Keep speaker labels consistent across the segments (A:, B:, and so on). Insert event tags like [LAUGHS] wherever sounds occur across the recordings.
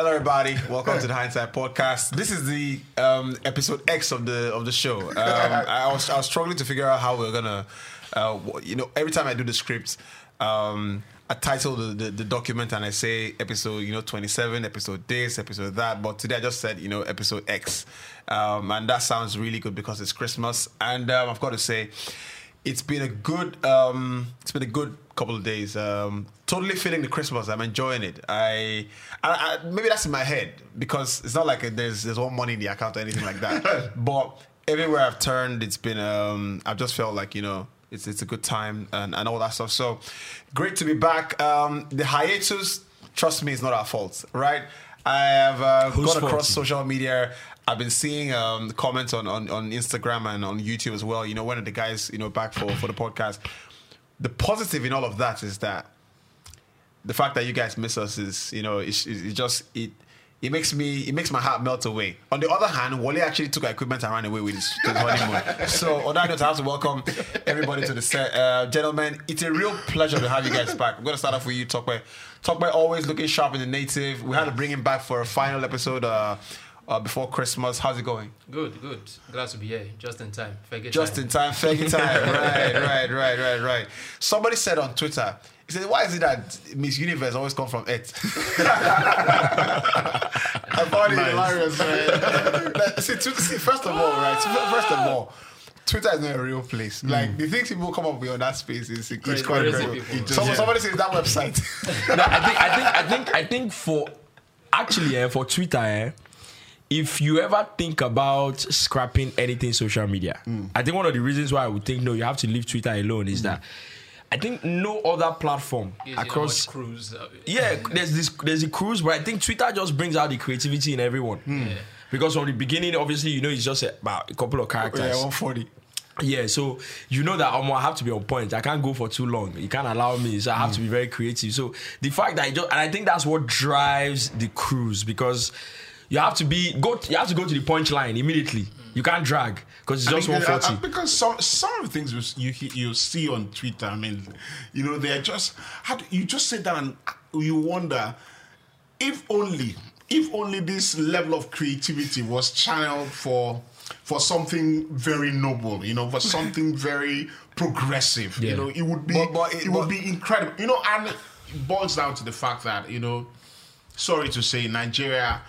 A: Hello, everybody. Welcome to the Hindsight Podcast. This is the um, episode X of the of the show. Um, [LAUGHS] I, was I was struggling to figure out how we are gonna, uh, you know, every time I do the script, um, I title the, the, the document and I say episode, you know, twenty seven, episode this, episode that. But today I just said, you know, episode X, um, and that sounds really good because it's Christmas, and um, I've got to say it's been a good um, it's been a good couple of days. Um, totally feeling the Christmas. I'm enjoying it. I, I, I, maybe that's in my head because it's not like there's there's one money in the account or anything like that. [LAUGHS] but everywhere I've turned, it's been um, I've just felt like you know it's it's a good time and, and all that stuff. So great to be back. Um, the hiatus, trust me, it's not our fault, right? I have uh, gone across social media. I've been seeing um, comments on, on, on Instagram and on YouTube as well. You know, one of the guys, you know, back for, for the podcast. The positive in all of that is that the fact that you guys miss us is, you know, it, just it it makes me it makes my heart melt away. On the other hand, Wally actually took our equipment and ran away with his, his honeymoon. so on that note, I have to welcome everybody to the set, uh, gentlemen. It's a real pleasure to have you guys back. I'm going to start off with you, Talkboy. Talkboy always looking sharp in the native. We had to bring him back for a final episode. Uh, uh, before Christmas. How's it going?
B: Good, good. Glad to be here. Just in time.
A: Just time. in time. Faggy time. [LAUGHS] right, right, right, right, right. Somebody said on Twitter, he said, "Why is it that Miss Universe always come from Earth?" I found it nice. hilarious, man. see, see, first of all, right? First of all. Twitter is not a real place. Mm. Like the things people come up with on that space is it's quite incredible. Some, somebody says that website. [LAUGHS]
C: no, I think I think I think I think for actually eh, for Twitter, eh, if you ever think about scrapping anything social media, mm. I think one of the reasons why I would think no, you have to leave Twitter alone is mm. that I think no other platform across
B: cruise.
C: Yeah, there's this there's a cruise, but I think Twitter just brings out the creativity in everyone. Mm. Yeah. Because from the beginning, obviously, you know, it's just about a couple of characters.
A: Yeah, 140.
C: Yeah, so you know that um, I have to be on point. I can't go for too long. You can't allow me, so I have mm. to be very creative. So the fact that I just, and I think that's what drives the cruise because you have to be go. You have to go to the punchline immediately. You can't drag because it's just one forty.
D: Because some some of the things you you see on Twitter, I mean, you know, they're just how do, you just sit down and you wonder if only if only this level of creativity was channeled for for something very noble, you know, for something [LAUGHS] very progressive. Yeah. You know, it would be but, but it, it would be incredible. You know, and it boils down to the fact that you know, sorry to say, Nigeria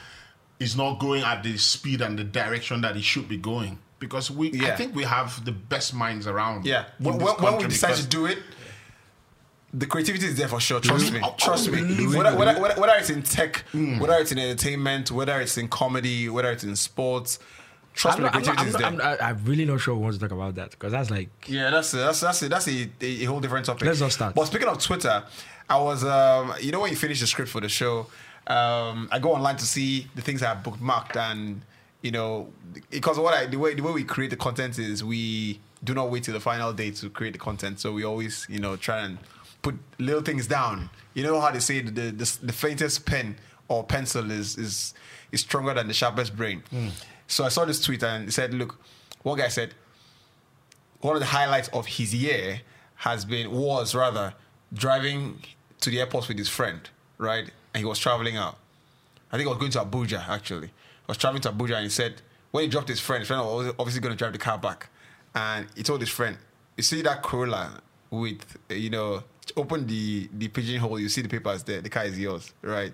D: is not going at the speed and the direction that it should be going because we yeah. I think we have the best minds around.
A: Yeah, when, when we decide to do it, the creativity is there for sure. Trust me. Trust me. Whether, whether, whether, it's in tech, mm. whether it's in entertainment, whether it's in comedy, whether it's in sports. Trust I'm me, not, creativity
C: I'm not, is there. I'm, I'm, really not sure we want to talk about that because that's like
A: yeah, that's a, that's that's a, that's a, a, whole different topic.
C: Let's not start.
A: But speaking of Twitter, I was um, you know when you finish the script for the show, um, I go online to see the things I have bookmarked and you know because what I the way the way we create the content is we do not wait till the final day to create the content. So we always you know try and put little things down. You know how they say the the, the faintest pen or pencil is is is stronger than the sharpest brain. Mm. So I saw this tweet and it said, look, one guy said one of the highlights of his year has been was rather driving to the airport with his friend, right? And he was traveling out. I think he was going to Abuja actually. He was traveling to Abuja and he said when he dropped his friend, his friend was obviously going to drive the car back, and he told his friend, "You see that Corolla with you know, open the the pigeonhole, you see the papers there. The car is yours, right?"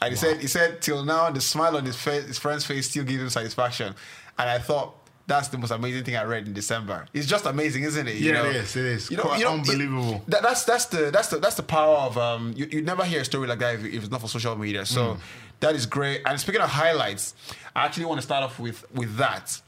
A: And he wow. said, he said, till now the smile on his face, his friend's face still gives him satisfaction. And I thought that's the most amazing thing I read in December. It's just amazing, isn't it?
D: You yeah, know? it is. It is. You know, Quite you know, unbelievable.
A: It, that, that's that's the that's the that's the power of um. You you never hear a story like that if, if it's not for social media. So mm. that is great. And speaking of highlights, I actually want to start off with with that.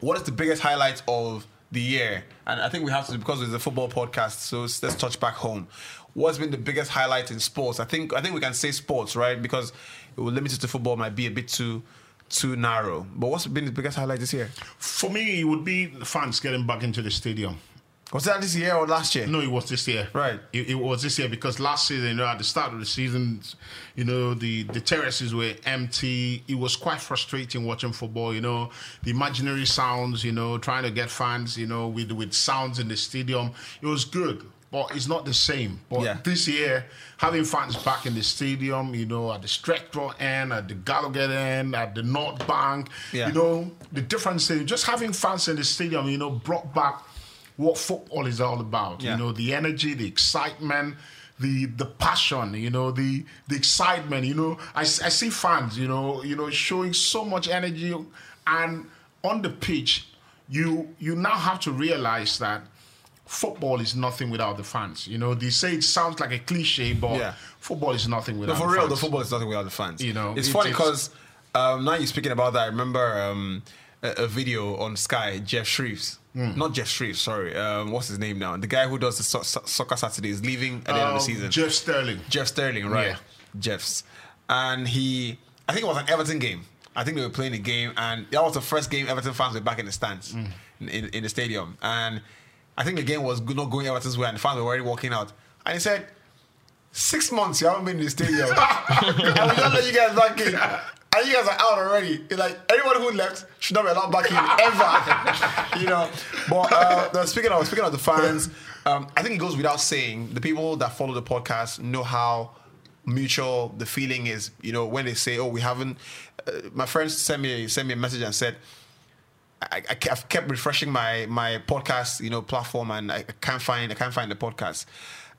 A: What is the biggest highlight of the year? And I think we have to because it's a football podcast. So let's touch back home. What's been the biggest highlight in sports? I think I think we can say sports, right? Because it will limit it to football might be a bit too too narrow. But what's been the biggest highlight this year?
D: For me, it would be fans getting back into the stadium.
A: Was that this year or last year?
D: No, it was this year.
A: Right.
D: It, it, was this year because last season, you know, at the start of the season, you know, the, the terraces were empty. It was quite frustrating watching football, you know, the imaginary sounds, you know, trying to get fans, you know, with, with sounds in the stadium. It was good. But it's not the same. But
A: Yeah.
D: this year, having fans back in the stadium, you know, at the Stretford end, at the Gallagher end, at the North Bank,
A: Yeah.
D: you know, the different stadium, just having fans in the stadium, you know, brought back what football is all about.
A: Yeah.
D: You know, the energy, the excitement, the the passion, you know, the the excitement. You know, I, I see fans, you know, you know, showing so much energy, and on the pitch, you you now have to realize that football is nothing without the fans. You know, they say it sounds like a cliche, but
A: Yeah.
D: football is nothing without.
A: No, for
D: the
A: real,
D: fans.
A: the football is nothing without the fans.
D: You know,
A: it's
D: it-
A: funny because um, now you're speaking about that. I remember um, a, a video on Sky. Jeff Shreves,
D: Hmm.
A: not Jeff Shreves. Sorry, um, what's his name now? The guy who does the so- so- soccer Saturdays, leaving at the end of the
D: Um,
A: season.
D: Jeff Stelling.
A: Jeff Stelling, right?
D: Yeah.
A: Jeff's, and he, I think it was an Everton game. I think they were playing a game, and that was the first game Everton fans were back in the stands
D: Mm.
A: in, in, in the stadium. And I think the game was not going Everton's way, and the fans were already walking out. And he said, Six months you haven't been in the stadium. [LAUGHS] and we don't let you guys back in. And you guys are out already. It's like everyone who left should not be allowed back in ever. [LAUGHS] you know. But uh, speaking of speaking of the fans, um, I think it goes without saying the people that follow the podcast know how mutual the feeling is. You know, when they say, "Oh, we haven't," uh, my friends sent me sent me a message and said. I, I, have kept refreshing my my podcast, you know, platform, and I can't find I can't find the podcast.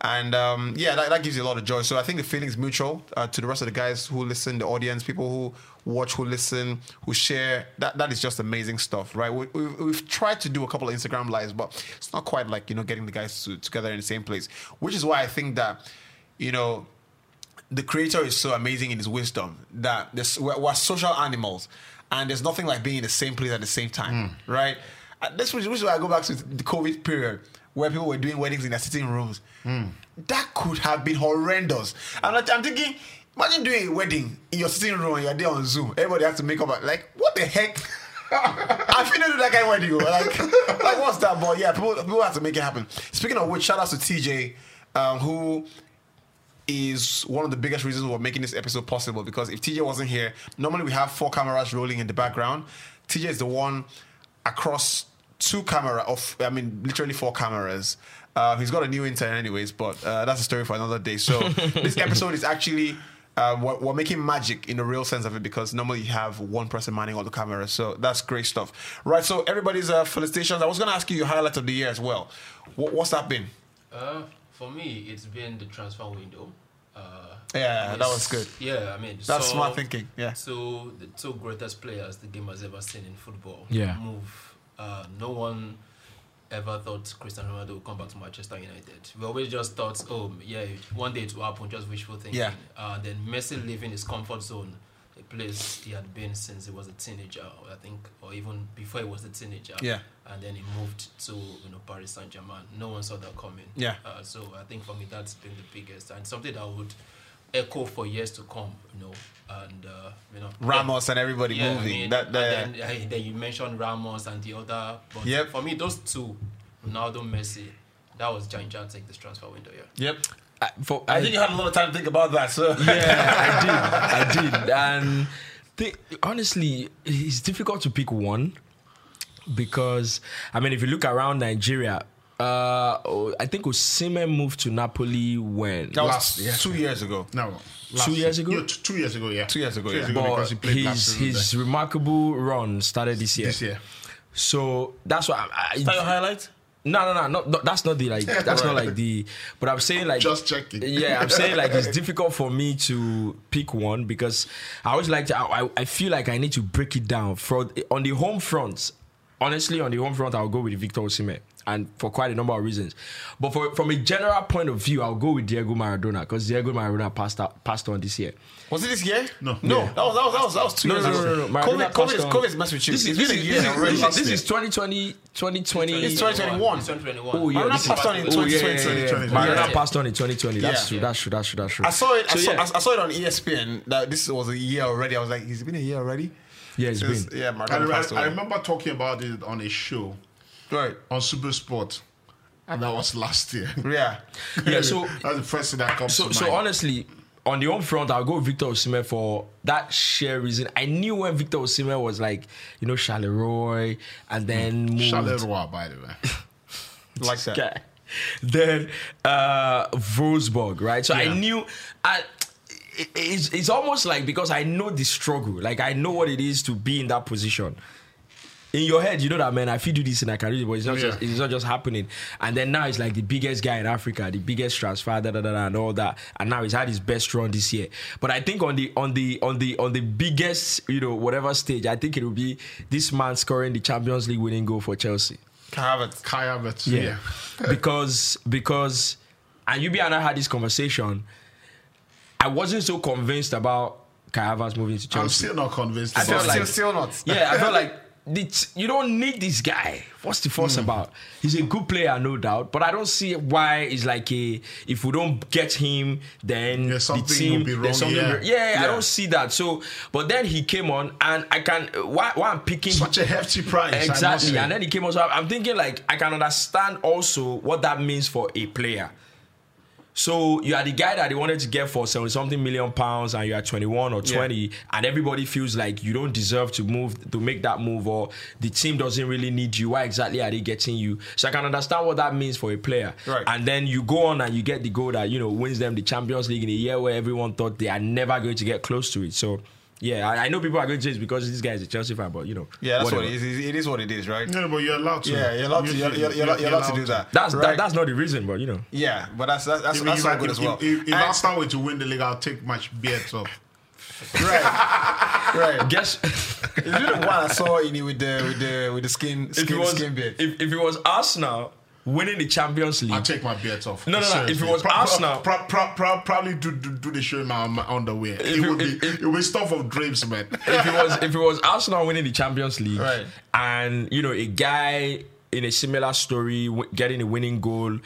A: And um, yeah, that, that gives you a lot of joy. So I think the feeling is mutual uh, to the rest of the guys who listen, the audience, people who watch, who listen, who share. That that is just amazing stuff, right? We, we've, we've tried to do a couple of Instagram lives, but it's not quite like you know getting the guys to, together in the same place. Which is why I think that you know the creator is so amazing in his wisdom that we're, we're social animals and there's nothing like being in the same place at the same time, right? Uh, This which is why I go back to the COVID period where people were doing weddings in their sitting rooms. That could have been horrendous. I'm, not, I'm thinking, imagine doing a wedding in your sitting room and you're there on Zoom. Everybody has to make up. Like, what the heck? [LAUGHS] I feel do that kind of wedding. oh. Like, like what's that? But yeah, people, people have to make it happen. Speaking of which, shout out to TJ, um, who is one of the biggest reasons we're making this episode possible because if TJ wasn't here, normally we have four cameras rolling in the background. TJ is the one across two camera of I mean literally four cameras. Uh, he's got a new intern anyways, but uh, that's a story for another day. So [LAUGHS] this episode is actually uh, we're, we're making magic in the real sense of it because normally you have one person manning all the cameras. So that's great stuff. Right. So everybody's uh, felicitations. I was going to ask you your highlight of the year as well. What, what's that been?
B: For me, it's been the transfer window. Uh,
A: Yeah, that was good.
B: Yeah, I mean,
A: That's
B: so-
A: smart thinking. Yeah.
B: So the two greatest players the game has ever seen in football.
C: Yeah.
B: Move. Uh, no one ever thought Cristiano Ronaldo would come back to Manchester United. We always just thought, oh yeah, one day it will happen. Just wishful thinking.
A: Yeah.
B: Uh, then Messi leaving his comfort zone, a place he had been since he was a teenager, I think, or even before he was a teenager.
A: Yeah.
B: And then he moved to you know Paris Saint Germain. No one saw that coming.
A: Yeah.
B: Uh, so I think for me that's been the biggest and something that would echo for years to come. You know, and uh, you know
A: Ramos and everybody
B: yeah,
A: moving.
B: I mean,
A: that, that,
B: and then, uh, then you mentioned Ramos and the other. But
A: Yep.
B: for me, those two, Ronaldo, Messi, that was gigantic. This transfer window, yeah.
A: Yep.
C: I, for,
A: I think you had a lot of time to think about that. So
C: yeah, I did. I did. And thi- honestly, it's difficult to pick one because I mean, if you look around Nigeria, uh, I think Osimhen moved to Napoli when
A: that was
D: Last year.
A: two years ago.
D: No,
C: Two years ago?
D: Yeah, two years ago, yeah.
A: Two years ago,
D: Two
A: yeah.
D: because he
C: but
D: played
C: his
D: season
C: his remarkable run started this year.
D: this year.
C: So that's what I, I,
A: Is that your highlight?
C: No, no, no, no. That's not the like. [LAUGHS] That's not like the. But I'm saying like.
D: Just checking.
C: Yeah, I'm saying like it's [LAUGHS] difficult for me to pick one because I always like to. I, I- I feel like I need to break it down. For on the home front, honestly, on the home front, I'll go with Victor Osimhen, and for quite a number of reasons. But for, from a general point of view, I'll go with Diego Maradona because Diego Maradona passed out, passed on this year.
A: Was it this year?
D: No.
A: no.
D: Yeah.
A: That was that was that was, that was two
C: No,
A: years
C: no,
A: ago.
C: no, no, no. Maradona
A: COVID, COVID, is,
C: passed on-
A: COVID is messed with you.
C: This is
A: it's
C: this
A: been
C: is
A: a
C: this
A: year
C: is,
A: already.
C: this is, this is 2020, 2020.
A: It's 2021.
B: 2021.
C: Oh yeah,
A: Maradona
C: this is-
A: passed on in
C: oh, yeah,
A: 2020.
C: yeah, yeah, yeah. Maradona
B: Yeah.
C: passed on in 2020. That's
A: Yeah.
C: true. That's true. That's true. That's true.
A: I saw it. I, saw,
C: yeah.
A: I, I saw it on ESPN that this was a year already. I was like, it's been a year already.
C: Yeah, it's
A: It's-
C: been.
A: yeah,
D: I,
A: Maradona passed
D: I, I remember talking about it on a show
A: Right.
D: on Super Sport, and that was last year. [LAUGHS]
A: Yeah.
C: Yeah, so [LAUGHS]
D: That's the first thing that comes
C: so
D: to
C: so honestly, on the home front, I'll go with Victor Osimhen for that sheer reason. I knew when Victor Osimhen was like, you know, Charleroi, and then moved.
D: Charleroi, by the way. [LAUGHS]
A: Like that.
C: Guy. then uh, Wolfsburg, right? So I knew. I, it's, it's almost like because I know the struggle, like I know what it is to be in that position. In your head, you know that man. I feel do this and I can do it, but it's not
D: Yeah.
C: just it's not just happening. And then now it's like the biggest guy in Africa, the biggest transfer, da da da, da and all that. And now he's had his best run this year. But I think on the on the on the on the biggest, you know, whatever stage, I think it will be this man scoring the Champions League winning goal for Chelsea.
A: Kai Havertz.
D: Kai Havertz.
C: Yeah.
D: Yeah. [LAUGHS] [LAUGHS]
C: because because and you and I had this conversation. I wasn't so convinced about Kai Havertz moving to Chelsea.
D: I'm still not convinced.
C: I
D: about
C: felt
A: Still,
C: like-
A: still not.
C: yeah, I felt like [LAUGHS] it's, you don't need this guy. What's the fuss hmm. about? He's a good player, no doubt, but I don't see why it's like a if we don't get him, then
D: Yeah,
C: the team
D: will be
C: there's
D: wrong,
C: something
D: yeah.
C: wrong. yeah, I don't see that. So, but then he came on, and I can why why I'm picking
D: such a hefty price.
C: Exactly, and then he came on. So I'm thinking like I can understand also what that means for a player. So you are the guy that they wanted to get for seventy something million pounds, and you are 21 or 20, and everybody feels like you don't deserve to move to make that move, or the team doesn't really need you. Why exactly are they getting you? So I can understand what that means for a player.
A: Right.
C: And then you go on and you get the goal that you know wins them the Champions League in a year where everyone thought they are never going to get close to it. So yeah, I, I know people are going to say it's because this guy is a Chelsea fan, but you know,
A: Yeah, that's
C: whatever.
A: what it is. It is what it is, right?
D: No, but you're allowed to.
A: Yeah, you're allowed to. You're, you're, you're, you're allowed to do that.
C: That's
A: right?
C: that, that's not the reason, but you know.
A: yeah, but that's that's that's,
D: If,
A: that's
D: if,
A: all good
D: if,
A: as well.
D: if, if
A: And-
D: Arsenal were to win the league, I'll take much beards off.
A: right, right.
C: Guess
A: It's really the one I saw in it with the with the with the skin
C: if
A: skin
C: it was
A: skin beard.
C: if, if it was Arsenal winning the Champions League,
D: I'll take my beards off.
C: No, no, no, if it
D: Seriously.
C: was Arsenal-
D: pro, pro, pro, probably do, do, do the show in my, my underwear. It
C: you-
D: would be
C: if- if-
D: it would be stuff of drapes, man. [LAUGHS]
C: if it was if it was Arsenal winning the Champions League,
A: Right.
C: and you know a guy in a similar story w- getting a winning goal,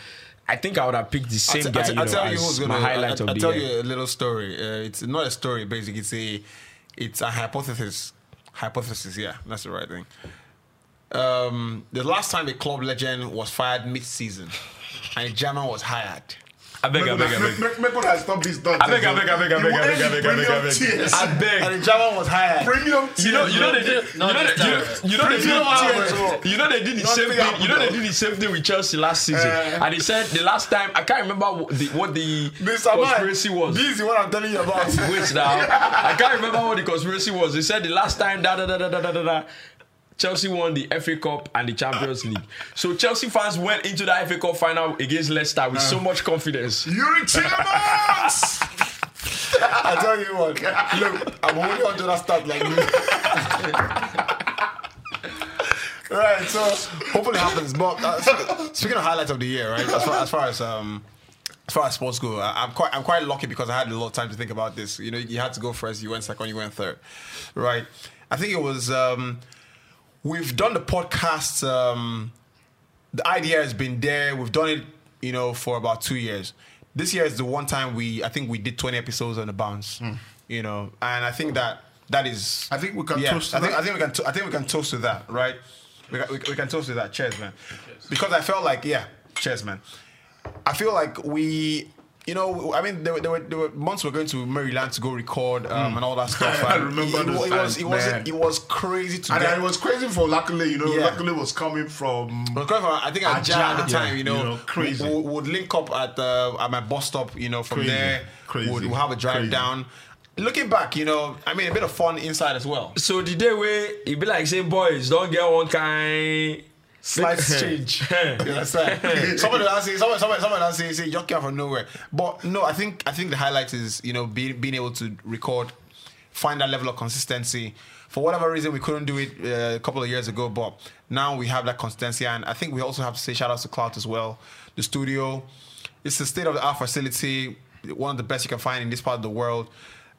C: I think I would have picked the same
A: I'll,
C: guy.
A: t-
C: you know,
A: I'll tell you who's gonna.
C: highlight
A: I'll, I'll tell
C: year.
A: you a little story. Uh, it's not a story, basically. It's a it's a hypothesis. Hypothesis, yeah, that's the right thing. Um, the last time a club legend was fired mid-season, and a German was hired.
C: I beg, I beg, I beg.
D: Make, make, make us stop this
C: I beg, I beg, I beg, I beg, I beg, I beg, I beg, I beg.
D: Tears.
C: I beg.
A: And the German was hired.
D: Premium tears.
C: You know, you know they did. You
B: Not
C: know,
B: this
C: they, you know,
B: time.
C: you know they did. You know they did the same thing. You know they did the same thing with Chelsea last season.
D: Eh.
C: and they said the last time I can't remember what the, what the conspiracy
A: Man,
C: was.
A: This is what I'm telling you about.
C: Wait now, I can't remember what the conspiracy was. They said the last time da da da da da da da. Da Chelsea won the FA Cup and the Champions League. So Chelsea fans went into the FA Cup final against Leicester with so much confidence.
D: Youri Tielemans!
A: I tell you what. Look, I'm only on to that start like me. right, so hopefully it happens. But uh, speaking of highlights of the year, right? As far as far as um. As far as sports go, I- I'm quite I'm quite lucky because I had a lot of time to think about this. You know, you had to go first, you went second, you went third, right? I think it was um, we've done the podcast. Um, the idea has been there. We've done it, you know, for about two years. This year is the one time we, I think we did 20 episodes on the bounce, you know, and I think that that is.
D: I think we can
A: yeah,
D: toast to
A: I think
D: that.
A: I think we can. To, I think we can toast to that, right? We can, we, we can toast to that. Cheers, man. Because I felt like, yeah, cheers, man. I feel like we. You know, I mean, there were, there were, there were months we were going to Maryland to go record um, and all that [LAUGHS] stuff.
D: Mm. I remember
A: it,
D: those
A: it, was
D: times,
A: it was
D: man.
A: it was crazy to
D: And
A: get.
D: it was crazy for luckily, you know,
A: Yeah.
D: luckily was coming from
A: But correct me I'm- I think at
D: Ajah,
A: Jam at the
D: yeah,
A: time, you know,
D: you know, crazy.
A: We, we would link up at the at my bus stop, you know, from
D: Crazy,
A: there.
D: crazy,
A: We'd, we'll have a drive
D: crazy.
A: down. Looking back, you know, I mean, a bit of fun inside as well.
C: So the day where it be like say boys don't get one kind
A: Slight [LAUGHS] change. [LAUGHS] you understand? [LAUGHS] someone will someone, someone, someone will say, say, you came from nowhere. But no, I think, I think the highlight is, you know, being being able to record, find that level of consistency. For whatever reason, we couldn't do it uh, a couple of years ago, but now we have that consistency, and I think we also have to say shout out to Clout as well. The studio, it's a state of the art facility, one of the best you can find in this part of the world.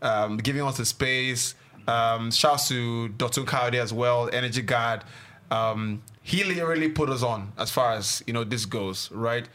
A: Um, giving us the space. Um, shouts to Dotun Coyote as well, Energy Guard. Um, he literally put us on as far as you know this goes, right?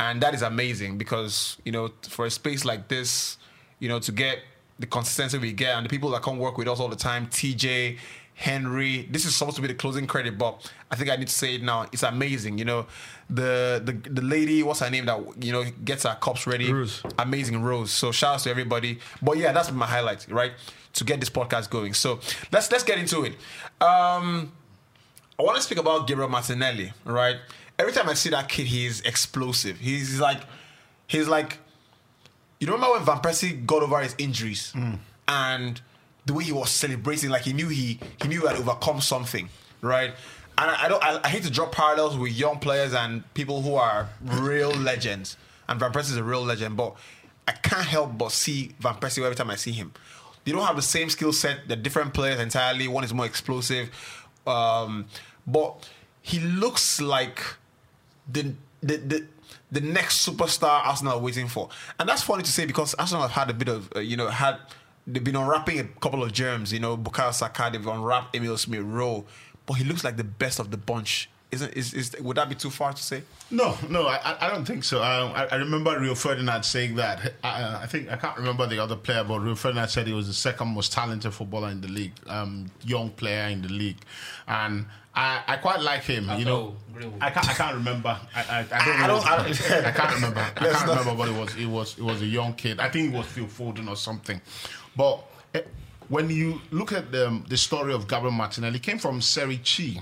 A: And that is amazing because you know for a space like this, you know to get the consistency we get and the people that come work with us all the time, TJ, Henry. This is supposed to be the closing credit, but I think I need to say it now. It's amazing, you know. The the the lady, what's her name that you know gets our cups ready?
C: Rose.
A: Amazing Rose. So shout out to everybody. But yeah, that's my highlight, right? To get this podcast going. So let's let's get into it. Um I want to speak about Gabriel Martinelli, right? every time I see that kid, he's explosive. He's like, he's like, you remember when Van Persie got over his injuries mm. and the way he was celebrating, like he knew he he knew he had overcome something, right? And I, I don't, I, I hate to draw parallels with young players and people who are real [LAUGHS] legends. And Van Persie is a real legend, but I can't help but see Van Persie every time I see him. They don't have the same skill set. They're different players entirely. One is more explosive, um, but he looks like the the the the next superstar Arsenal are waiting for, and that's funny to say because Arsenal have had a bit of uh, you know had they've been unwrapping a couple of germs. You know, Bukayo Saka they've unwrapped Emil Smith Rowe, but he looks like the best of the bunch. Isn't is, is would that be too far to say?
D: No, no, I, I don't think so. Um, I, I remember Rio Ferdinand saying that. I, I think I can't remember the other player, but Rio Ferdinand said he was the second most talented footballer in the league, um, young player in the league, and I, I quite like him.
B: I
D: you know,
B: know,
D: I can't, I can't remember. [LAUGHS] I, I, I don't
A: I don't- I don't- [LAUGHS]
D: I can't remember. I can't
A: not-
D: remember, but it was it was it was a young kid. I think it was Phil Foden or something. But eh, when you look at the the story of Gabriel Martinelli, he came from Serie C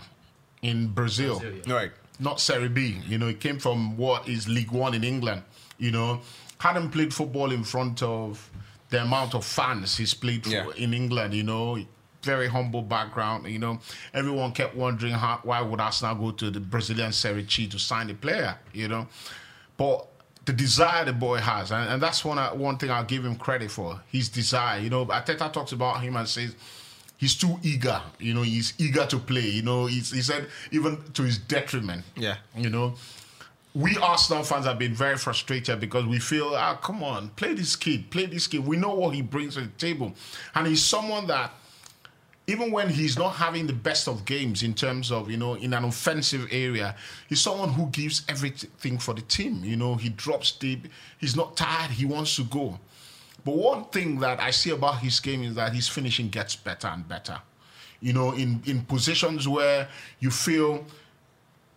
D: in Brazil
B: Brazil, yeah.
A: Right.
D: not Serie B. You know, he came from what is League One in England. You know, hadn't played football in front of the amount of fans he's played for
A: Yeah.
D: in England. You know, very humble background. You know, everyone kept wondering how why would Arsenal go to the Brazilian Serie C to sign a player. You know, but the desire the boy has, and, and that's one I- one thing I'll give him credit for. His desire. You know, Arteta talks about him and says he's too eager. You know, he's eager to play. You know, he's, he said even to his detriment.
A: Yeah.
D: You know, we Arsenal fans have been very frustrated because we feel, ah, come on, play this kid, play this kid. We know what he brings to the table, and he's someone that. Even when he's not having the best of games in terms of, you know, in an offensive area, he's someone who gives everything for the team. You know, he drops deep, he's not tired, he wants to go. But one thing that I see about his game is that his finishing gets better and better. You know, in, in positions where you feel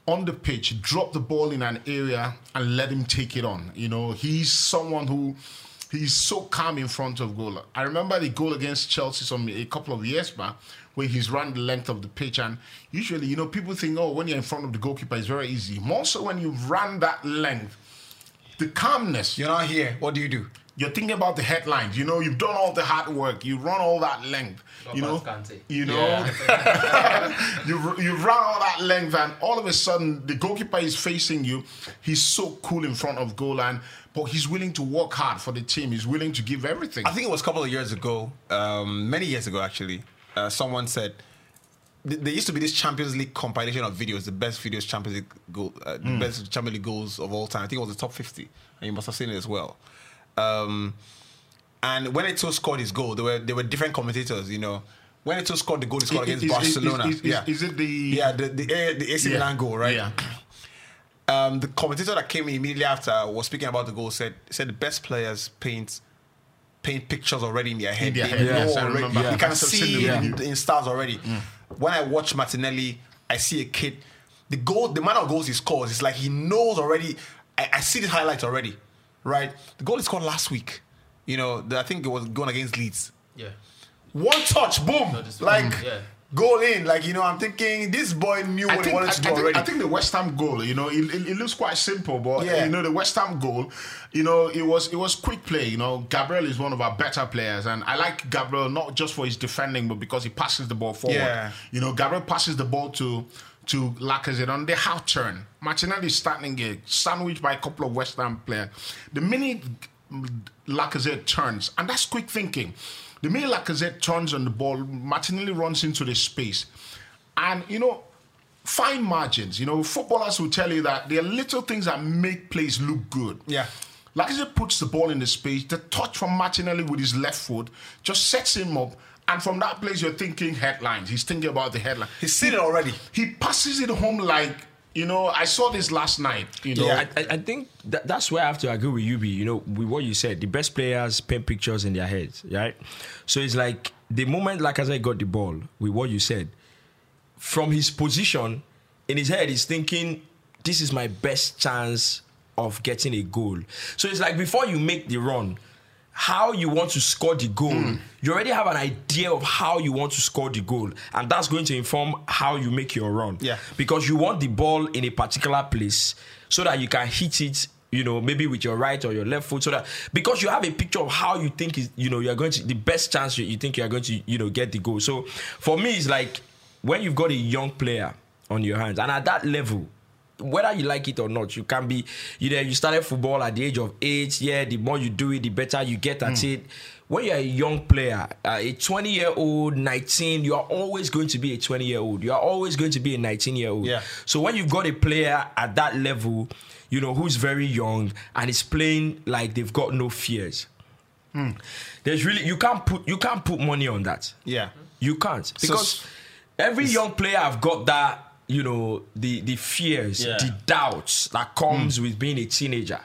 D: on the pitch, drop the ball in an area and let him take it on. You know, he's someone who he's so calm in front of goal. I remember the goal against Chelsea some a couple of years back where he's run the length of the pitch and usually, you know, people think, oh, when you're in front of the goalkeeper, it's very easy. More so when you've run that length, the calmness,
A: You're not here. What do you do?
D: You're thinking about the headlines. You know, you've done all the hard work. You run all that length.
B: Not
D: you know, you [LAUGHS] know, you you run all that length, and all of a sudden the goalkeeper is facing you. He's so cool in front of goal, and but he's willing to work hard for the team. He's willing to give everything.
A: I think it was a couple of years ago, um, many years ago actually. Uh, someone said there used to be this Champions League compilation of videos, the best videos Champions League goal, uh, the best Champions League goals of all time. I think it was the top fifty, and you must have seen it as well. Um, and when Eto'o scored his goal, there were there were different commentators. You know, when Eto'o scored the goal, he scored
D: Is-
A: against
D: is-
A: Barcelona.
D: is-
A: yeah,
D: is it the-
A: yeah the the, the AC
D: Yeah.
A: Milan goal, right?
D: Yeah.
A: um, the commentator that came in immediately after was speaking about the goal said said the best players paint paint pictures already in their head.
D: their
A: They
D: head,
A: know
D: yes,
A: already.
D: remember.
A: You can see
D: the
A: in, in stars already. When I watch Martinelli, I see a kid. The goal, the amount of goals he scores, it's like he knows already. I, I see the highlights already, right? The goal is scored last week. You know, the, I think it was going against Leeds
B: Yeah.
A: one touch, boom,
B: No, this-
A: like
B: yeah.
A: goal in. Like you know, I'm thinking this boy knew
D: I
A: what
D: think,
A: he wanted
D: I,
A: to do
D: I think,
A: already.
D: I think the West Ham goal, you know, it, it, it looks quite simple, but
A: Yeah.
D: you know, the West Ham goal, you know, it was it was quick play. You know, Gabriel is one of our better players, and I like Gabriel not just for his defending, but because he passes the ball forward.
A: Yeah.
D: You know, Gabriel passes the ball to to Lacazette on the half turn. Martinelli is starting it, sandwiched by a couple of West Ham players. The minute Lacazette turns, and that's quick thinking. The minute Lacazette turns on the ball, Martinelli runs into the space. And, you know, fine margins. You know, footballers will tell you that there are little things that make plays look good.
A: Yeah.
D: Lacazette puts the ball in the space. The touch from Martinelli with his left foot just sets him up. And from that place, you're thinking headlines. He's thinking about the headline.
A: He's seen it already.
D: He passes it home like, you know, I saw this last night. You know,
C: Yeah, I, I- I think that, that's where I have to agree with you, B. You know, with what you said, the best players paint pictures in their heads, right? So it's like the moment Lacazette got the ball, with what you said, from his position in his head, he's thinking, "This is my best chance of getting a goal." So it's like before you make the run, how you want to score the goal.
A: Hmm.
C: You already have an idea of how you want to score the goal, and that's going to inform how you make your run.
A: Yeah.
C: Because you want the ball in a particular place so that you can hit it. You know, maybe with your right or your left foot, so that because you have a picture of how you think is, you know, you're going to the best chance you, you think you are going to, you know, get the goal. So for me, it's like when you've got a young player on your hands, and at that level, whether you like it or not, you can be, you know, you started football at the age of eight. Yeah, the more you do it, the better you get at it. When you're a young player, uh, a 20 year old, 19, you are always going to be a 20 year old. You are always going to be a 19 year old.
A: Yeah.
C: So when you've got a player at that level, you know, who's very young and is playing like they've got no fears. There's really you can't put you can't put money on that.
A: Yeah.
C: You can't because
A: s-
C: every young player I've got that you know the the fears,
B: Yeah.
C: the doubts that comes mm. with being a teenager.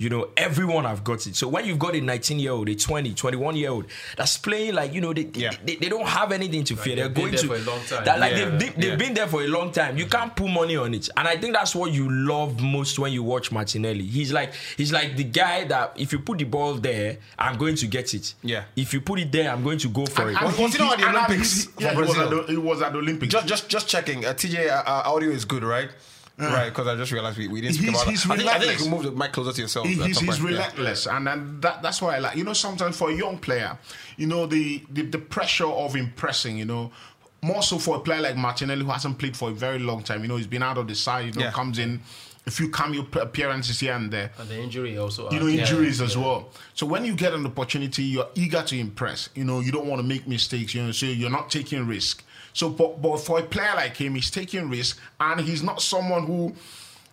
C: You know, everyone have got it. So when you've got a 19 year old, a 20, 21 year old that's playing like, you know, they,
A: Yeah.
C: they, they don't have anything to fear. They're
B: they've
C: going to.
B: for a long time.
C: that, like
A: Yeah.
C: they've, they've, they've
A: Yeah.
C: been there for a long time. You can't put money on it. And I think that's what you love most when you watch Martinelli. He's like he's like the guy that if you put the ball there, I'm going to get it.
A: Yeah.
C: If you put it there, I'm going to go for it.
A: Was- was he not at the Olympics
D: yeah,
A: for
D: he was, at the, he was at the Olympics.
A: Just, just, just checking. Uh, TJ, uh, uh, audio is good, right? Right, because I just realized we, we didn't speak
D: He's-
A: about
D: he's
A: it. I think, I think you can move the mic closer to yourself.
D: He-
A: at
D: he's,
A: some
D: he's
A: point. Yeah.
D: relentless, and then that, that's why I like. You know, sometimes for a young player, you know, the, the the pressure of impressing. You know, more so for a player like Martinelli who hasn't played for a very long time. You know, he's been out of the side. You know,
A: Yeah.
D: comes in a few cameo p- appearances here and there.
B: And the injury also.
D: You know,
B: adds- yeah,
D: injuries as
B: yeah.
D: well. So when you get an opportunity, you're eager to impress. You know, you don't want to make mistakes. You know, so you're not taking risk. So, but, but for a player like him, he's taking risk, and he's not someone who.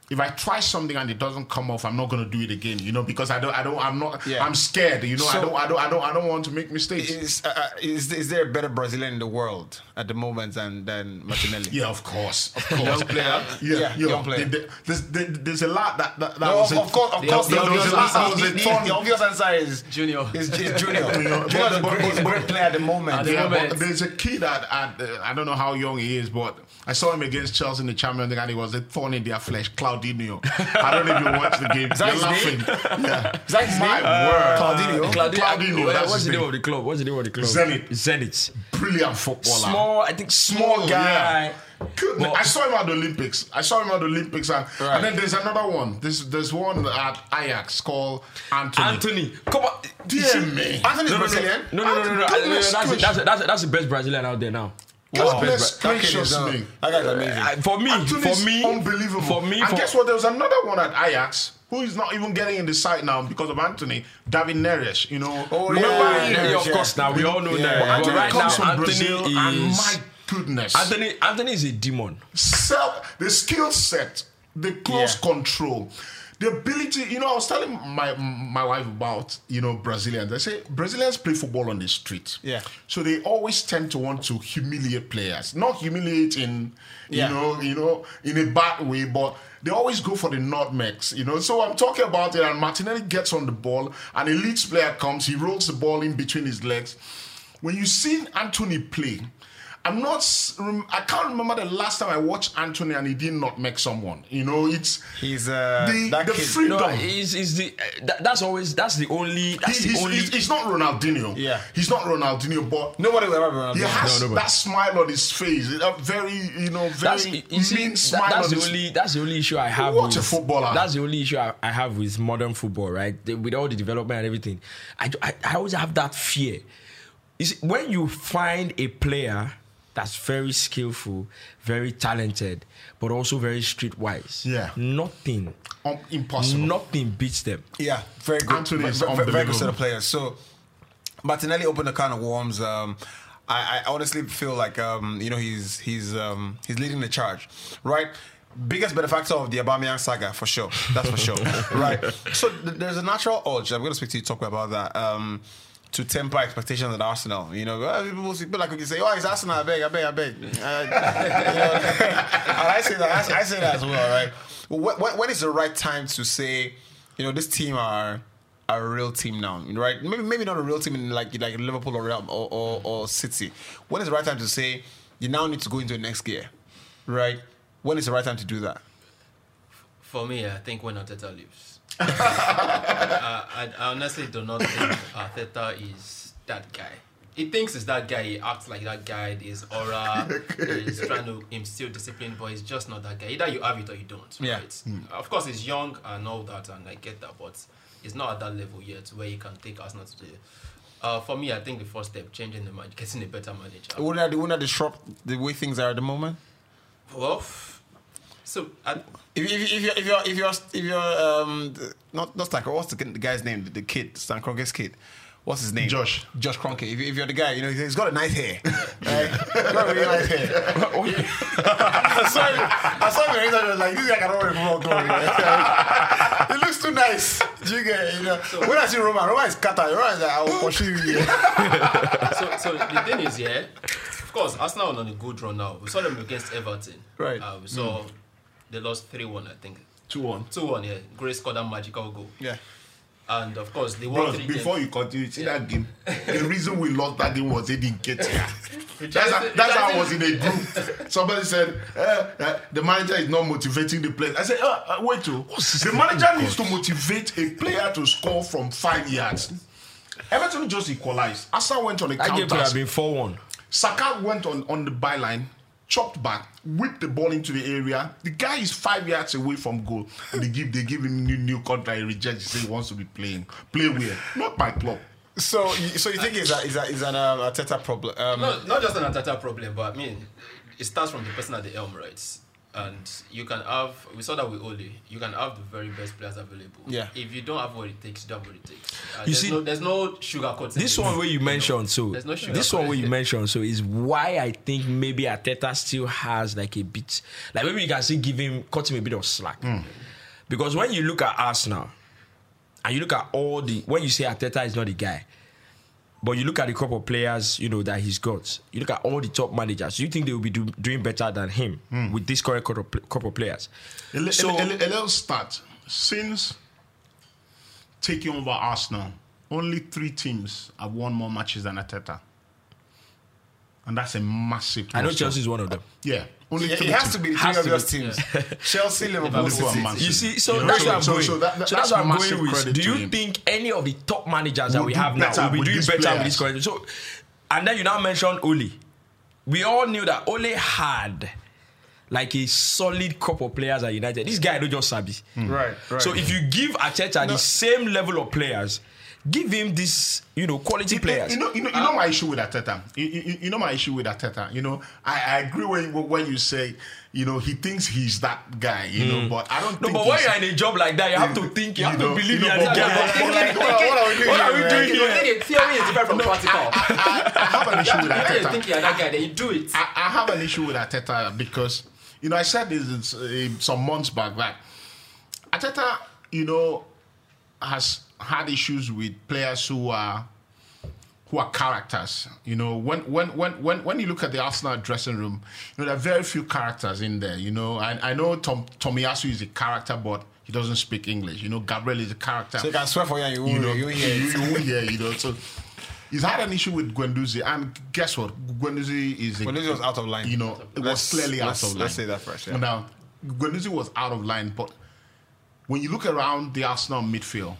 D: If I try something and it doesn't come off, I'm not going to do it again. You know, because I don't, I don't, I'm not,
A: Yeah.
D: I'm scared. You know, I don't, I don't, I don't, I don't want to make mistakes.
A: Is, uh, uh, is, is there a better Brazilian in the world at the moment than, than Martinelli?
D: yeah, of course, of [LAUGHS] course.
A: Young player?
D: Yeah,
A: Yeah,
D: yo,
A: young player.
D: the- the- There's, there- there's a lot that that, that
A: No,
D: was
A: of,
D: a-
A: of course, of
B: the-
A: course.
B: the
A: The,
B: obvious
A: obvious,
B: answer-
A: the,
D: the-
A: the-
D: the-
A: the obvious answer is
B: Junior.
A: Is, is Junior. [LAUGHS]
D: but-
A: Junior is a
D: but-
A: great,
D: but-
A: great player at the moment.
B: At the
D: Yeah,
B: moment.
D: but there's a kid at, at uh, I don't know how young he is, but I saw him against Chelsea in the Champions League and he was a thorn in their flesh, Claudinho. I don't know if you watched the game.
A: that
D: You're
A: his
D: laughing. Yeah.
A: Is that his
D: My
A: name?
D: word.
A: Claudinho?
C: Claudio,
D: Claudinho,
C: uh,
D: that's
C: what's the name
D: name.
C: of the club? What's the name of the club?
D: Zenit.
C: Zenit.
D: Brilliant footballer.
C: Small, I think small,
D: Small,
C: guy.
D: yeah. Goodness.
C: But-
D: I saw him at the Olympics. I saw him at the Olympics, and,
A: Right.
D: and then there's another one. There's there's one at Ajax called Antony.
C: Antony, come on.
D: Dear
C: See-
D: me.
A: Antony's
C: No, no, no,
A: Brazilian.
C: no, no, no, no, no, no,
D: Goodness
C: That's, that's, that's, that's the best Brazilian out there now.
A: Wow.
D: Goodness
A: That
D: gracious me.
A: That guy's amazing.
C: Uh, for me,
D: Antony's
C: for me,
D: unbelievable.
C: For me,
D: and
C: for,
D: guess what? There was another one at Ajax who is not even getting in the side now because of Antony. David Neres, you know.
A: Oh,
D: Remember
A: yeah,
D: him?
A: yeah,
C: Yeah, of course. Now we all know
A: Yeah,
C: that. But
D: Antony
C: right
D: comes
C: now,
D: from
C: Antony
D: Brazil,
C: is
D: and my goodness,
C: Antony. Antony is a demon.
D: self, the skill set, the close
A: Yeah.
D: control, the ability. You know, I was telling my my wife about you know Brazilians. I say Brazilians play football on the street.
A: Yeah.
D: So they always tend to want to humiliate players, not humiliate in you
A: Yeah.
D: know you know in a bad way, but. They always go for the nutmegs, you know. So I'm talking about it, and Martinelli gets on the ball, and a Leeds player comes, he rolls the ball in between his legs. When you see Antony play, I'm not. I can't remember the last time I watched Antony and he did not make someone. You know, it's
A: He's uh,
D: the
A: that
D: the
A: kid.
D: freedom.
C: No, he's, he's the. Uh, that, that's always. That's the only. That's
D: He-
C: the
D: he's,
C: only.
D: he's, he's not Ronaldinho.
A: Yeah.
D: he's not Ronaldinho, but
A: Nobody will ever be around
D: he has
C: No,
D: that smile on his face. A very, you know,
C: that's,
D: very
C: you see,
D: mean
C: that-
D: smile
C: that's
D: on
C: the
D: his
C: only that's the only issue I have.
D: What
C: with,
D: a footballer.
C: That's the only issue I, I have with modern football, right? The- with all the development and everything, I, I I always have that fear. You see, when you find a player that's very skillful, very talented, but also very streetwise,
D: Yeah.
C: nothing,
D: um, impossible.
C: nothing beats them.
A: Yeah, very good.
D: Antony is
A: very, very, very good set of players. So Martinelli opened a can of worms. Um, I, I honestly feel like um, you know he's he's um, he's leading the charge, right? Biggest benefactor of the Aubameyang saga for sure. That's for sure, [LAUGHS] right? So th- there's a natural urge. I'm going to speak to you talk about that. Um, to temper expectations at Arsenal, you know, uh, people, people like you say, "Oh, it's Arsenal." I beg, I beg, I beg. Uh, [LAUGHS] you know, I say that. I, say that as well, right? When, when- is the right time to say, you know, this team are are a real team now, right? Maybe maybe not a real team in like like Liverpool or Real or, or, or City. When is the right time to say you now need to go into the next gear, right? When is the right time to do that?
B: For me, I think when Arteta leaves. Uh, I, I honestly do not think Arteta is that guy. He thinks he's that guy. He acts like that guy. His aura [LAUGHS] is trying to instill discipline, but he's just not that guy. Either you have it or you don't.
A: Yeah.
B: Right? Of course, he's young and all that, and I get that, but he's not at that level yet where he can take Arsenal to the. Uh, for me, I think the first step, changing the man, getting a better manager.
A: Wouldn't that, wouldn't that disrupt the way things are at the moment?
B: Well, f- so I,
A: If, if, if you're if you're if you're if you're um not not Stan what's the, the guy's name the, the kid Stan Kroenke's kid what's his name
D: Josh.
A: Josh Kroenke if, you- if you're the guy you know he's got a nice hair [LAUGHS] right he's got really nice hair [LAUGHS] I saw him I saw him and I was like this guy cannot wear wrong clothes he looks too nice Do you get it? you know when I see Roman Roman is Qatar Roman is like I will pursue you yeah. [LAUGHS]
B: so, so the thing is, yeah, of course, Arsenal are on a good run now. We saw them against Everton.
A: Right.
B: Uh, we saw they lost 3 1, I think.
D: 2 1.
B: 2 1, yeah. Grace scored that magical goal.
A: yeah
B: And of course, they won
D: Bro,
B: 3
D: before you continue, see that game. The reason we lost that game was they didn't get here. [LAUGHS] That's how, that's how I was in a group. Somebody said, uh, uh, the manager is not motivating the players. I said, uh, uh, wait, oh. the manager needs to motivate a player to score from five yards. Everton just equalized. Asa went on a
C: That game could
D: counter.
C: have been 4 1.
D: Saka went on, on the byline, chopped back, whipped the ball into the area. The guy is five yards away from goal. And they give they give him new new contract. He rejects. He say he wants to be playing. Play where? Not my club.
A: so you- so you think it's a, it's a, it's an um, Arteta problem um,
B: No, not just an Arteta problem, but I mean, it starts from the person at the helm, right? And you can have, we saw that with Ole, you can have the very best players available.
A: Yeah.
B: If you don't have what it takes, you don't have what it takes. Uh,
C: You
B: there's
C: see-
B: no, there's no sugar coating.
C: This one where you mentioned, so
B: There's no sugar
C: this one where you mentioned, so is why I think maybe Arteta still has like a bit, like maybe you can still give him, cut him a bit of slack, because when you look at Arsenal, and you look at all the, when you say Arteta is not the guy, but you look at the crop of players, you know that he's got. You look at all the top managers. You think they will be do, doing better than him hmm. with this current crop of, pl- crop of players?
D: A,
C: So-
D: a, li- a little start. Since taking over Arsenal, only three teams have won more matches than Arteta. And that's a massive.
C: I know
D: plus.
C: Chelsea is one of them.
D: Yeah, only
A: it, it has to be the
C: Has
A: three
C: to
A: obvious
C: be,
A: teams [LAUGHS] Chelsea Liverpool
D: Liverpool
A: City
D: and Man City.
C: You see, so
D: You know,
C: that's
D: so-
C: where I'm
D: so-
C: going.
D: so that- that-
C: so
D: that's
C: that's where I'm going with. Do you think any of the top managers that
D: Will
C: we have now
D: better
C: will be doing
D: these
C: better with this current? So, and then you now mentioned Ole. We all knew that Ole had like a solid crop of players at United. This guy don't just sabi. Mm.
A: right right
C: So if you give Arteta the same level of players, give him this, you know, quality
D: You-
C: players.
D: You know, you know, you know my issue with Arteta. You, you, you know my issue with Arteta. You know, I, I agree when when you say, you know, he thinks he's that guy. You know, but I don't.
C: no,
D: think
C: but when you're in a job like that, you have to think, you,
D: You
C: have
D: know,
C: to believe
D: you
C: you're
D: know,
C: the
D: but-
C: guy.
D: but- but like,
A: what, what are we doing
C: What are we doing here?
B: think theory is different from practical.
D: I, I have an issue with
B: When [LAUGHS] you think you're that guy, then you do it.
D: I, I have an issue with Arteta because you know I said this uh, some months back that Arteta, you know, has had issues with players who are who are characters. You know, when when when when when you look at the Arsenal dressing room, you know there are very few characters in there. You know, I I know Tom Tomiyasu is a character, but he doesn't speak English. You know, Gabriel is a character.
A: so you can swear for you you
D: you
A: won't
D: know,
A: you
D: you,
A: won't hear
D: you hear, [LAUGHS] you know. So he's had an issue with Guendouzi, and guess what? Guendouzi is a,
A: Guendouzi was out of line.
D: You know, it was clearly out
A: let's-
D: of line.
A: let's say that first, yeah.
D: Now, Guendouzi was out of line, but when you look around the Arsenal midfield,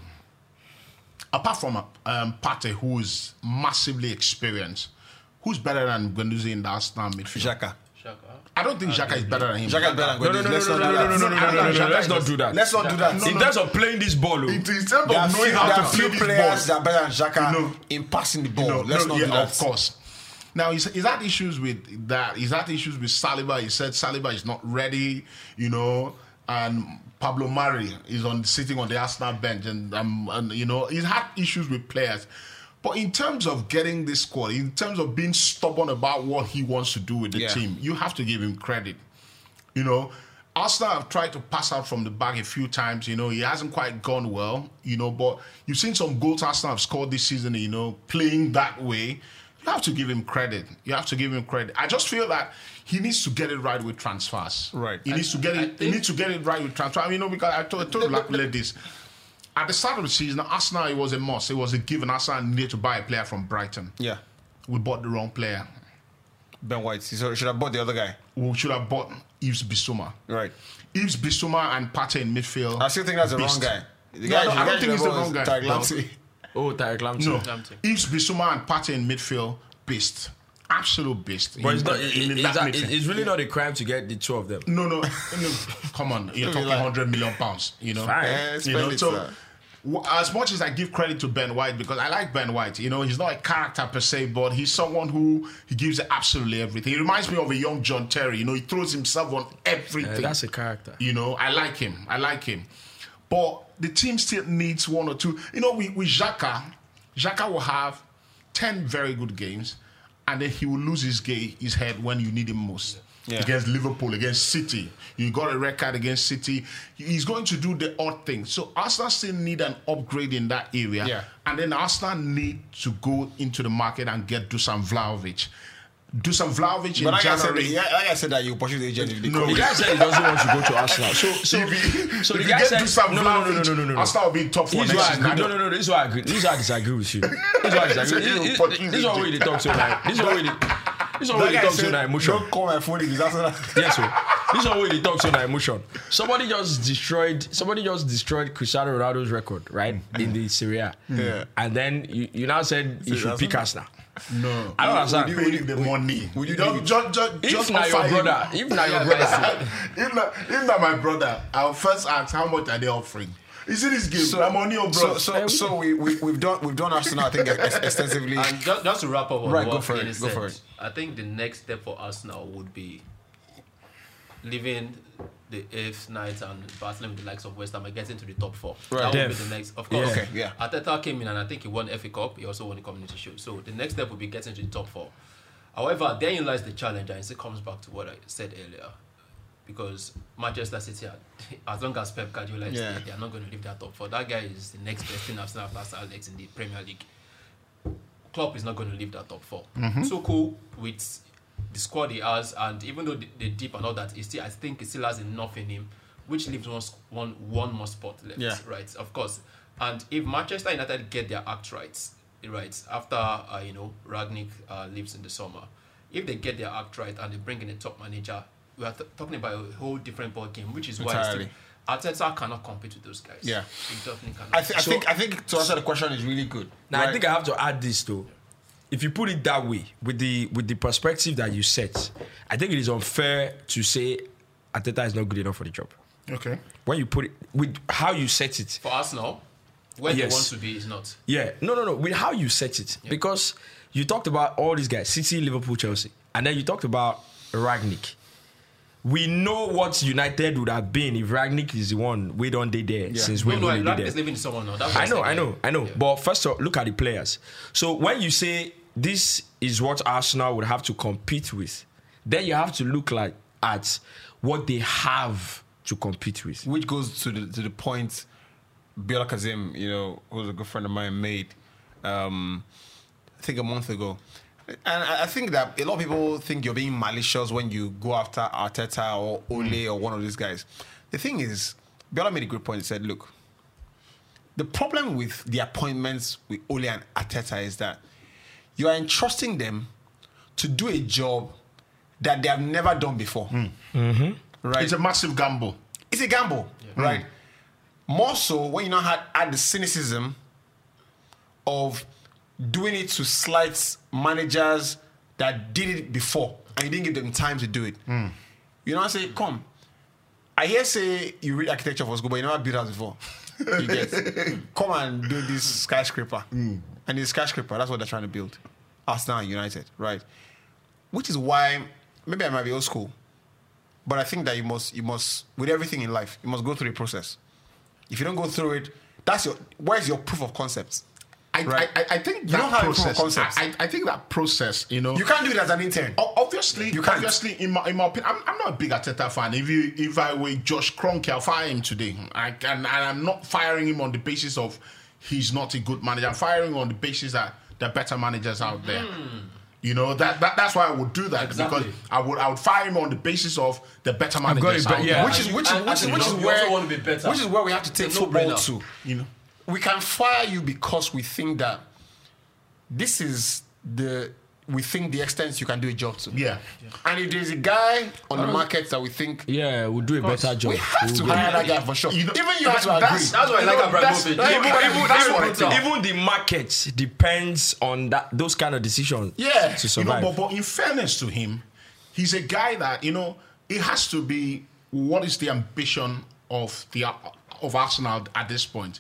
D: apart from um, Partey, who is massively experienced, who's better than Guendouzi in the Arsenal midfield?
A: Xhaka
B: Shaka.
D: I don't think Xhaka is better than him.
A: Xhaka is better than
C: No, no, no,
A: Let's not do
C: no, no,
A: that.
C: no, no, no, no, no, Let's not do that.
A: Let's not do that.
C: In terms of playing this ball, oh,
D: In, in terms of
A: There are few,
D: knowing
A: there
D: how to play
A: few
D: this
A: players
D: ball,
A: that are better than Xhaka in passing the ball. Let's not do that.
D: Of course. Now he's, he's had issues with that. He's had issues with Saliba. He said Saliba is not ready, you know, and Pablo Mari is on sitting on the Arsenal bench, and um, and you know he's had issues with players. But in terms of getting this squad, in terms of being stubborn about what he wants to do with the
A: Yeah.
D: team, you have to give him credit. You know, Arsenal have tried to pass out from the back a few times. You know, he hasn't quite gone well. You know, but you've seen some goals Arsenal have scored this season. You know, playing that way, you have to give him credit. You have to give him credit. I just feel that he needs to get it right with transfers.
A: Right.
D: He needs to get
B: I
D: it. He needs to get it right with transfer. I mean, you know, because I told, I told Lakule this. At the start of the season, Arsenal it was a must. It was a given. Arsenal needed to buy a player from Brighton.
A: Yeah,
D: We bought the wrong player.
A: Ben White. So should have bought the other guy.
D: We should have bought Yves Bissouma.
A: Right.
D: Yves Bissouma and Partey in midfield.
A: I still think that's the
D: Beast.
A: wrong guy. The guy,
D: no,
A: the
D: I don't think he's the wrong guy.
A: Tariq
D: No.
A: Lamptey.
C: Oh, Tariq Lamptey.
D: No,
B: Lamptey.
D: Yves Bissouma and Partey in midfield, beast, absolute beast.
C: But
D: in,
C: it's, not,
D: in-
C: it-
D: in
C: it's,
D: that
C: it's,
D: midfield.
C: it's really not a crime to get the two of them.
D: No, no, [LAUGHS] no. Come on, you're talking
A: like-
D: hundred million pounds. You know,
C: Fine.
A: Yeah,
D: you know.
A: it,
D: So,
A: sir.
D: as much as I give credit to Ben White because I like Ben White, you know, he's not a character per se, but he's someone who he gives absolutely everything. He reminds me of a young John Terry. You know, he throws himself on everything.
C: Uh, that's a character.
D: You know, I like him. I like him. But the team still needs one or two. You know, with, with Xhaka, Xhaka will have 10 very good games, and then he will lose his, ga- his head when you need him most.
A: Yeah.
D: Against Liverpool, against City. You got a record against City. He's going to do the odd thing. So Arsenal still need an upgrade in that area.
A: Yeah.
D: And then Arsenal need to go into the market and get Dusan Vlahovic. Dusan Vlahovic in
A: But like I, said,
D: January.
A: yeah, like I said, that you pursue the agent if
D: No.
C: The guy said he doesn't want to go to Arsenal. So, so,
D: If he-
C: so
D: if
C: the guy
D: get
C: said,
D: Dusan
C: no, no, no, no, no, no, no, no.
D: Arsenal will be top four next season.
C: agree. No, no, no. This is why I agree. This is why I disagree with you. [LAUGHS] This is why I disagree.
D: This is
C: This,
D: what
C: this,
D: you
C: is what we talk to now. This is what we dey. This is what we
A: That
C: dey
A: guy
C: talk to
A: said.
C: Emotion.
A: Don't call my phone if it's
C: Yes, sir. This is what we talk to now. Emotion. Somebody just destroyed. Somebody just destroyed Cristiano Ronaldo's record, right, in the Serie A.
A: Yeah.
C: And then you, you now said you should pick
A: Arsenal?
C: Arsenal.
D: No.
C: I don't understand.
D: Pay him the money.
A: would you
D: Just-
A: do it?
D: just, just,
C: If
D: just
C: na your brother, if na your brother,
D: if not, if not my brother, I'll first ask how much are they offering. You see this game?
A: So,
D: I'm on your
A: so,
D: bro.
A: so, so we, we, we've done we've done Arsenal, I think, ex- extensively.
B: And just, just to wrap up on
A: Right,
B: what
A: go for it,
B: Kenny
A: go
B: said,
A: for it.
B: I think the next step for Arsenal would be leaving the eighth, ninth, and battling with the likes of West Ham and getting to the top four.
A: Right.
B: That would be the next. Of course,
C: Yeah.
A: Okay, yeah.
B: Arteta came in and I think he won FA Cup. He also won the Community Shield. So the next step would be getting to the top four. However, therein lies the challenge, and it comes back to what I said earlier. Because Manchester City, are, [LAUGHS] as long as Pep Guardiola is
A: Yeah.
B: there, they are not going to leave that top four. That guy is the next best thing after after Alex in the Premier League. Klopp is not going to leave that top 4 mm-hmm. So cool with the squad he has, and even though the, the deep and all that, he still I think he still has enough in him, which leaves one s- one one more spot left.
A: Yeah.
B: Right, of course. And if Manchester United get their act right, right after uh, you know Rangnick uh, leaves in the summer, if they get their act right and they bring in a top manager, we are th- talking about a whole different ball game, which is why
A: Entirely.
B: still, Arteta cannot compete with those guys.
A: Yeah.
B: he definitely cannot.
A: I, th- I think I think to answer the question is really good.
C: Now I think I have to add this though. If you put it that way, with the with the perspective that you set, I think it is unfair to say Arteta is not good enough for the job.
D: okay.
C: When you put it with how you set it,
B: for Arsenal, where
C: Yes.
B: they want to be is not.
C: yeah, no, no, no, with how you set it, because you talked about all these guys, City, Liverpool, Chelsea, and then you talked about Rangnick. We know what United would have been if Rangnick is the one we don't did there since we
B: No, no,
C: only did
B: Rangnick
C: there.
B: is someone now. That's what
C: I know, I know, I know. But first of all, look at the players. So when you say this is what Arsenal would have to compete with, then you have to look like at what they have to compete with.
A: which goes to the to the point Biola Kazim, you know, who's a good friend of mine, made um, I think a month ago. And I think that a lot of people think you're being malicious when you go after Arteta or Ole or one of these guys. The thing is, Biola made a good point. He said, look, the problem with the appointments with Ole and Arteta is that you are entrusting them to do a job that they have never done before. Hmm. Mm-hmm. Right?
D: It's a massive gamble.
A: it's a gamble, right? More so when you now had add the cynicism of doing it to slight managers that did it before and you didn't give them time to do it. Hmm. You know, I say, come. I hear say you read architecture for school, but you never built house before. [LAUGHS] You get come and do this skyscraper. Hmm. And the skyscraper, that's what they're trying to build. Arsenal and United, right? Which is why maybe I might be old school. But I think that you must, you must, with everything in life, you must go through the process. If you don't go through it, that's your. Where's your proof of concept?
D: I,
A: Right.
D: I, I- I think
A: You
D: that
A: don't have a proof of
D: process.
A: concept.
D: I, I think that process, you know,
A: You can't do it as an intern.
D: Obviously,
A: You can't.
D: obviously, in my, in my opinion, I'm, I'm not a big Arteta fan. If you if I were Josh Kroenke, I'll fire him today. I can, and I'm not firing him on the basis of he's not a good manager. I'm firing on the basis that there are better managers out there. Mm-hmm. You know that, that that's why I would do that
B: Exactly.
D: because I would I would fire him on the basis of the better
C: got
D: managers
C: it, but
D: out
C: yeah.
D: there.
A: which is which is which is which is where
B: want to be better.
A: which is where we have to take
B: It's
A: football
B: no-brainer.
A: to.
D: you know.
A: We can fire you because we think that this is the we think the extent you can do a job to.
D: Yeah.
A: And if there's a guy on the market that we think
C: Yeah, we'll do a better job.
A: we have to
C: We'll
A: hire that guy for sure.
D: You know,
A: Even you have to
D: that-
A: agree.
D: that's-
B: That's why I
A: You
B: like
A: know, that's-
B: Abramovich.
C: even, even, even,
A: what I think.
C: even the market depends on that those kind of decisions.
A: Yeah.
C: to
D: You know,
C: survive.
D: but, but in fairness to him, he's a guy that you know it has to be what is the ambition of the of Arsenal at this point.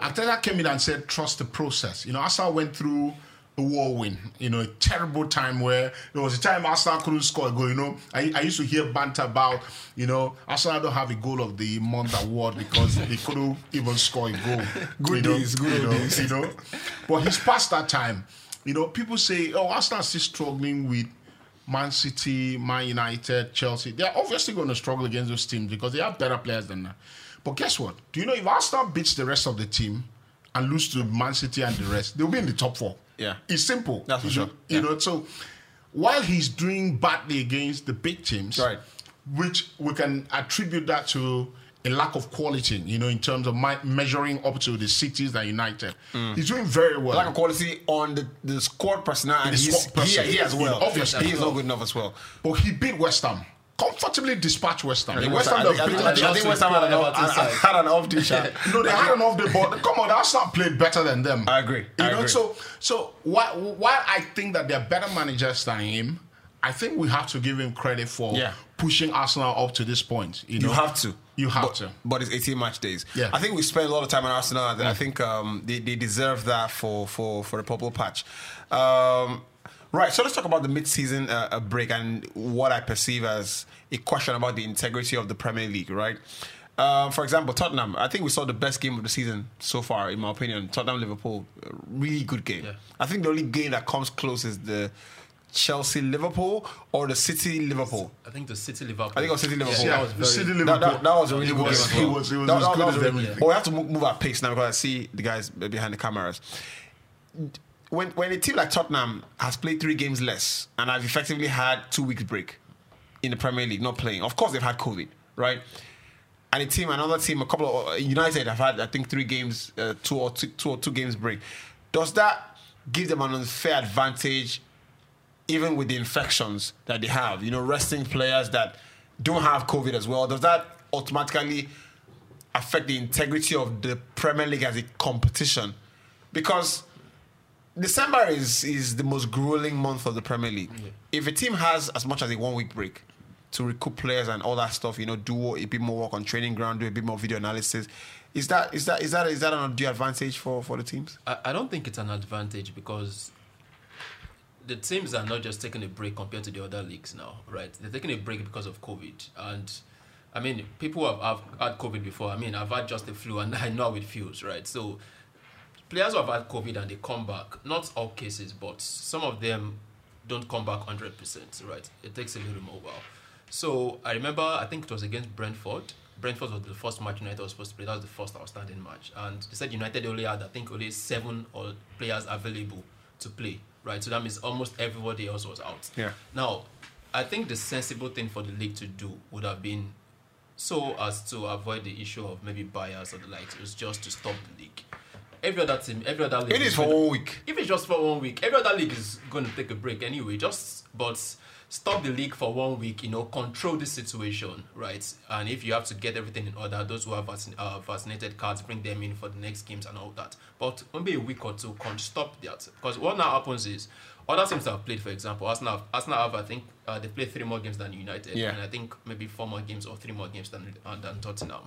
D: Arteta came in and said, "Trust the process." You know, Arsenal went through a whirlwind. You know, a terrible time where there was a time Arsenal couldn't score a goal. You know, I, I used to hear banter about, you know, Arsenal don't have a goal of the month award because they couldn't even score a goal. [LAUGHS]
A: Good
D: you know,
A: days, good
D: you know,
A: days.
D: you know. But he's past that time. You know, people say, "Oh, Arsenal still struggling with." Man City, Man United, Chelsea, they're obviously going to struggle against those teams because they have better players than that. But guess what? Do you know if Arsenal beats the rest of the team and lose to Man City and the rest, they'll be in the top four.
A: Yeah.
D: It's simple.
A: That's for sure.
D: You know, so while he's doing badly against the big teams,
A: Right.
D: which we can attribute that to a lack of quality, you know, in terms of my, measuring up to the cities that United. Mm. He's doing very well.
A: lack of quality on the, the squad personnel and
D: The
A: he's,
D: squad person.
A: he, he as well.
D: Obviously.
A: he is not good enough as well.
D: But he beat West Ham. Comfortably dispatched West Ham.
A: I think
D: West
A: West
D: Ham
A: Ham, I
D: have beaten
A: I I think West Ham had an, off,
B: Everton side.
A: had an off day shot. [LAUGHS]
D: No, they had enough the ball. Come on, Arsenal played better than them.
A: I agree.
D: You
A: I
D: know,
A: agree.
D: so so while while I think that they're better managers than him, I think we have to give him credit for
A: Yeah.
D: pushing Arsenal up to this point. You,
A: You have to.
D: You have
A: but,
D: to.
A: But it's 18 match days.
D: Yeah.
A: I think we spent a lot of time on Arsenal. and I think um, they, they deserve that for, for, for the purple patch. Um, right, so let's talk about the mid-season uh, uh, break and what I perceive as a question about the integrity of the Premier League, right? Um, for example, Tottenham. I think we saw the best game of the season so far, in my opinion. Tottenham Liverpool, really good game.
B: Yeah.
A: I think the only game that comes close is the Chelsea Liverpool or the City Liverpool.
B: I think the City Liverpool.
A: I think it was City Liverpool.
B: Yeah,
A: Yeah,
B: that was
D: the
B: very.
D: City
A: that,
D: Liverpool.
A: that, that was a really
D: It
A: good
D: was-
A: game. as
D: it
A: well.
D: was- it was
A: That-
D: as
A: that-
D: good
A: that
D: as
A: was
D: them.
A: really-
B: Yeah.
A: But we have to move, move at pace now because I see the guys behind the cameras. When when a team like Tottenham has played three games less and have effectively had two weeks break in the Premier League, not playing. Of course, they've had COVID, right? And a team, another team, a couple of United have had, I think, three games, uh, two or two, two or two games break. Does that give them an unfair advantage even with the infections that they have, you know, resting players that don't have COVID as well, does that automatically affect the integrity of the Premier League as a competition? Because December is is the most grueling month of the Premier League. If a team has as much as a one week break to recoup players and all that stuff, you know, do a bit more work on training ground, do a bit more video analysis, is that is that is that is that an undue advantage for for the teams?
B: I, I don't think it's an advantage because the teams are not just taking a break compared to the other leagues now, right? They're taking a break because of COVID. And I mean, people have, have had COVID before. I mean, I've had just the flu and [LAUGHS] I know how it feels, right? So players who have had COVID and they come back, not all cases, but some of them don't come back 100%, right? It takes a little more while. So I remember, I think it was against Brentford. Brentford was the first match United was supposed to play. That was the first outstanding match. And they said United only had, I think, only seven or players available to play, right? So that means almost everybody else was out.
A: Yeah.
B: Now, I think the sensible thing for the league to do would have been so as to avoid the issue of maybe bias or the likes. It was just to stop the league. Every other team, every other league.
A: It is for
B: gonna-
A: one week.
B: If it's just for one week, every other league is going to take a break anyway. Just but stop the league for one week. You know, control the situation, right? And if you have to get everything in order, those who have vaccin- uh, vaccinated cards, bring them in for the next games and all that. But maybe a week or two can stop that because what now happens is other teams have played. For example, Arsenal, have- Arsenal have I think uh, they played three more games than United,
A: Yeah.
B: and I think maybe four more games or three more games than uh, than Tottenham.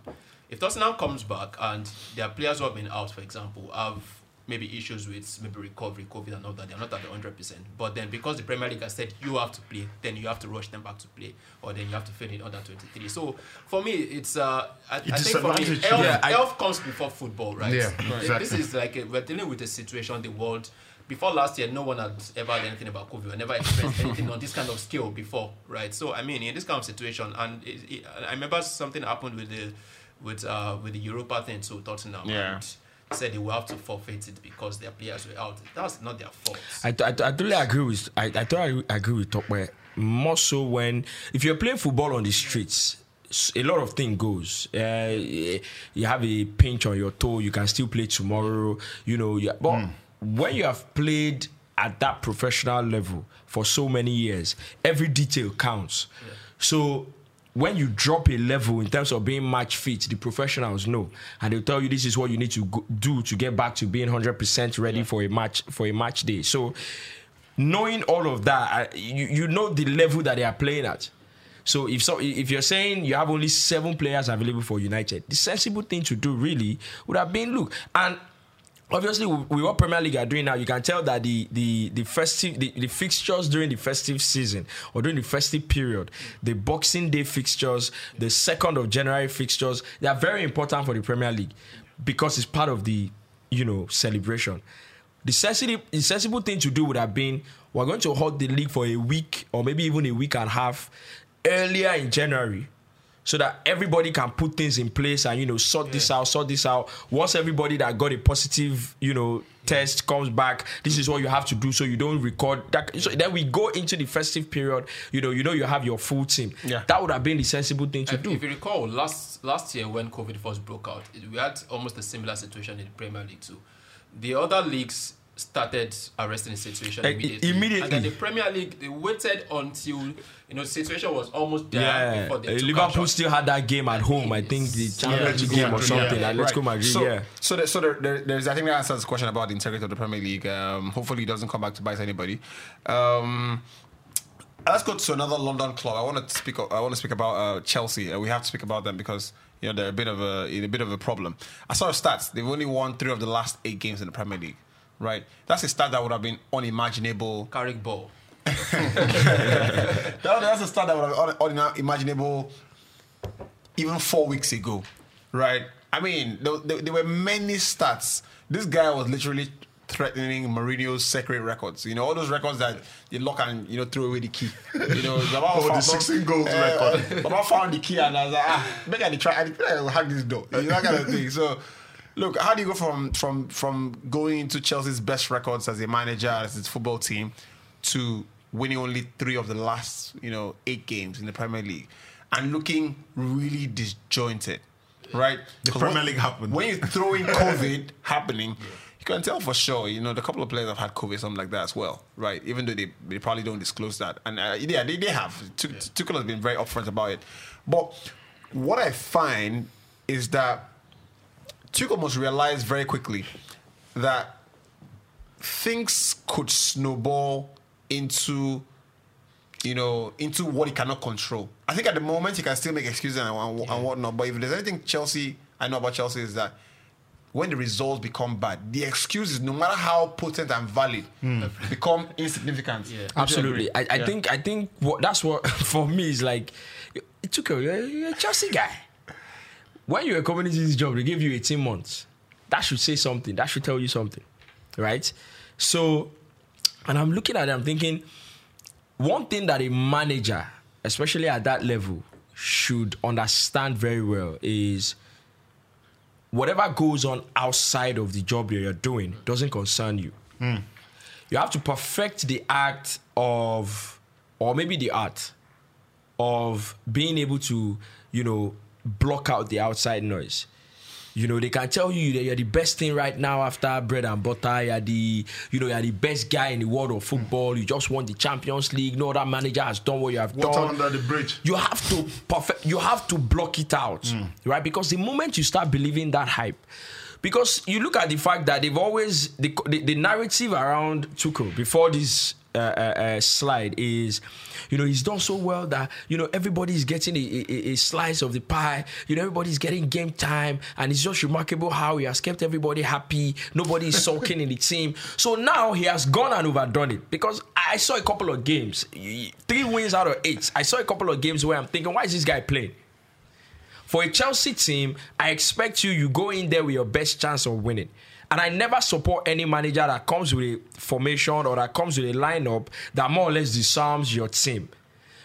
B: If Tottenham comes back and their players who have been out, for example, have maybe issues with maybe recovery, COVID, and all that, they're not at the hundred percent. But then because the Premier League has said you have to play, then you have to rush them back to play, or then you have to fill in under twenty three. So for me, it's uh, I, I think for me, health,
C: Yeah, I-
B: health comes before football, right?
D: Yeah,
B: Th-
D: exactly.
B: This is like a, we're dealing with a situation the world. Before last year, no one had ever had anything about COVID. We never experienced [LAUGHS] anything on this kind of scale before, right? So I mean, in this kind of situation, and it, it, I remember something happened with the with uh with the Europa thing to Tottenham.
A: Yeah.
B: And said they will have to forfeit it because their players were out. That's not their fault.
C: I, I, I totally agree with I, I totally agree with Tokwe. More so when if you're playing football on the streets, a lot of things goes. Uh, you have a pinch on your toe, you can still play tomorrow. You know, you, but when you have played at that professional level for so many years, every detail counts. So when you drop a level in terms of being match fit, the professionals know, and they'll tell you this is what you need to go, do to get back to being hundred percent ready for a match for a match day. So knowing all of that, you, you know the level that they are playing at. So if so, if you're saying you have only seven players available for United, the sensible thing to do really would have been look and. Obviously, with what Premier League are doing now, you can tell that the the the festive the, the fixtures during the festive season or during the festive period, the Boxing Day fixtures, the second of January fixtures, they are very important for the Premier League because it's part of the you know celebration. The sensible, the sensible thing to do would have been we're going to hold the league for a week or maybe even a week and a half earlier in January so that everybody can put things in place and you know sort this out sort this out. Once everybody that got a positive you know test comes back this is what you have to do so you don't record that. So then we go into the festive period you know you know you have your full team.
A: Yeah.
C: that would have been the sensible thing to
B: If,
C: do.
B: if you recall, last last year when COVID first broke out, we had almost a similar situation in the Premier League too. The other leagues started arresting the situation
C: Eh,
B: immediately.
C: immediately.
B: And then the Premier League, they waited until you know the situation was almost there
C: yeah,
B: before they
C: uh,
B: took
C: Liverpool
B: action.
C: still had that game at home. I think the Champions League game or something.
D: yeah.
C: Like, let's go Madrid.
A: So,
C: yeah,
A: so, there, so there, there, there's, I think that answers the question about the integrity of the Premier League. Um, hopefully, it doesn't come back to bite anybody. Um, let's go to another London club. I want to speak. I want to speak about uh, Chelsea. Uh, we have to speak about them because you know they're a bit of a in a bit of a problem. I saw the stats. They've only won three of the last eight games in the Premier League. Right, that's a stat that would have been unimaginable
B: Carrick ball. [LAUGHS]
A: that, that's a start that would have been unimaginable even four weeks ago, right? I mean, there, there, there were many stats. This guy was literally threatening Mourinho's secret records. You know, all those records that you lock and you know throw away the key. You know, [LAUGHS] Baba
D: Oh, the 16 goals
A: uh,
D: record.
A: Baba found the key and I was like, ah, maybe I need try. I feel like I'll hack this door. You know, that kind of thing. So. Look, how do you go from from from going into Chelsea's best records as a manager as his football team to winning only three of the last you know eight games in the Premier League and looking really disjointed, right?
D: The Premier
A: when-
D: League happened.
A: when you throw in COVID [LAUGHS] happening. You can tell for sure, you know, the couple of players have had COVID, something like that as well, right? Even though they, they probably don't disclose that. And uh, yeah, they, they have. Tuchel Tuchel has been very upfront about it. But what I find is that Tuchel must realize very quickly that things could snowball into you know into what he cannot control. I think at the moment he can still make excuses and, and, and whatnot. But if there's anything Chelsea I know about Chelsea is that when the results become bad, the excuses, no matter how potent and valid, hmm. become insignificant.
B: Yeah.
C: Absolutely. I, I
A: Yeah.
C: think I think what that's what [LAUGHS] for me is like it took a, you're a Chelsea guy. When you're a community this job, they give you 18 months. That should say something. That should tell you something. Right? So and I'm looking at it, I'm thinking one thing that a manager, especially at that level, should understand very well is whatever goes on outside of the job that you're doing doesn't concern you. Hmm. You have to perfect the act of, or maybe the art of being able to, you know, block out the outside noise. You know, they can tell you that you're the best thing right now after bread and butter. You're the, you know, you're the best guy in the world of football. You just won the Champions League. No other manager has done what you have
D: Water
C: done
D: under the bridge.
C: you have to perfect you have to block it out mm. right because the moment you start believing that hype because you look at the fact that they've always the, the, the narrative around Tuchel before this uh, uh, uh, slide is you know he's done so well that you know everybody's getting a, a, a slice of the pie. You know everybody's getting game time and it's just remarkable how he has kept everybody happy. Nobody is sulking in the team. So now he has gone and overdone it because I saw a couple of games three wins out of eight. I saw a couple of games where I'm thinking why is this guy playing? For a Chelsea team, I expect you you go in there with your best chance of winning. And I never support any manager that comes with a formation or that comes with a lineup that more or less disarms your team.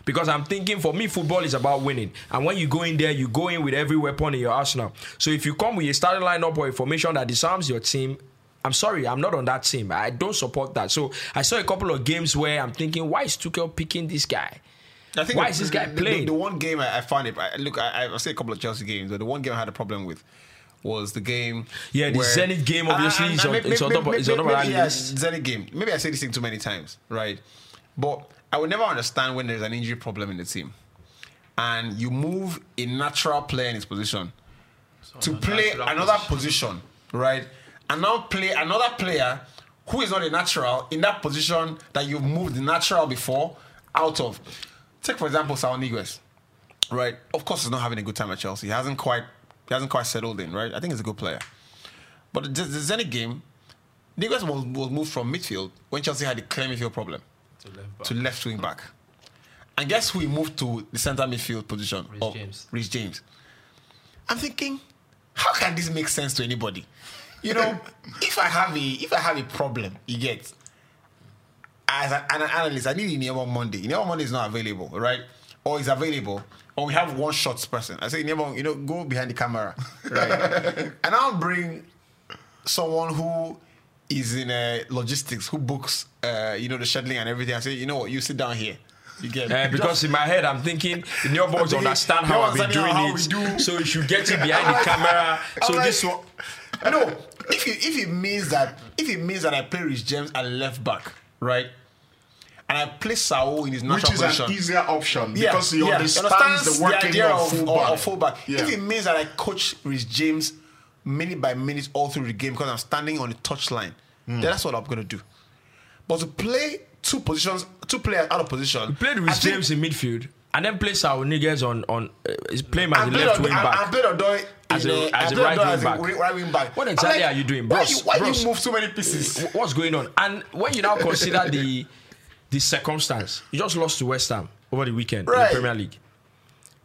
C: Because I'm thinking for me, football is about winning. And when you go in there, you go in with every weapon in your arsenal. So if you come with a starting lineup or a formation that disarms your team, I'm sorry, I'm not on that team. I don't support that. So I saw a couple of games where I'm thinking, why is Tuchel picking this guy?
A: I think
C: Why
A: the-
C: is this guy
A: the, the-
C: playing?
A: The, one game I, I found it. I, look, I, I've seen a couple of Chelsea games, but the one game I had a problem with was the game.
C: Yeah, the
A: where-
C: Zenit game, ah, obviously,
A: And-
C: is
A: and
C: on- it's on
A: maybe-
C: top of- it's on top
A: maybe-
C: of that
A: maybe, yeah,
C: list.
A: Zenit game. Maybe I say this thing too many times, right? But I would never understand when there's an injury problem in the team, and you move a natural player in his position to play another
B: position.
A: position, right? And now play another player who is not a natural in that position that you've moved the natural before out of. Take for example Saul Niguez, right? Of course, he's not having a good time at Chelsea. He hasn't quite, he hasn't quite settled in, right? I think he's a good player, but the, the Zenit game, Niguez was, was moved from midfield when Chelsea had a clear midfield problem
B: To left back.
A: to left wing back. And guess who he moved to the center midfield position? Of
B: James.
A: Reece James. I'm thinking, how can this make sense to anybody? You know, [LAUGHS] if I have a if I have a problem, you get as an, an analyst, I need Inyema Monday. Inyema Monday is not available, right? Or is available, or we have one shots person. I say Inyema, you know, go behind the camera, [LAUGHS] right? [LAUGHS] and I'll bring someone who is in uh, logistics, who books, uh, you know, the scheduling and everything. I say, you know what, you sit down here. You get
C: Uh, because in my head, I'm thinking new boys understand how I've been doing it,
A: do.
C: so you should get it behind [LAUGHS] the camera. So
A: like-
C: this one,
A: no, if it, if it means that if it means that I play Reece James at left back, right, and I play Saul in his natural position.
D: Which is
A: position,
D: an easier option
A: Yeah,
D: because he
A: yeah.
D: understands the working
A: idea
D: of fullback.
A: Of, of fullback.
D: Yeah.
A: If it means that I coach Reece James minute by minute all through the game because I'm standing on the touchline, then that's what I'm gonna do. But to play two positions, two players out of position, You
C: played
A: I
C: with James in midfield, and then play Saul Niguez on on uh, is playing as a left
A: on-
C: wing
A: I- I
C: back.
A: played Odoi
C: As
A: in,
C: a-
A: I
C: as a
A: played
C: right wing
A: as a
C: back.
A: right wing back.
C: What
A: I'm
C: exactly are you doing,
A: why? You, why
C: Bros.
A: you move so many pieces?
C: What's going on? And when you now consider the [LAUGHS] the circumstance, you just lost to West Ham over the weekend in the Premier League.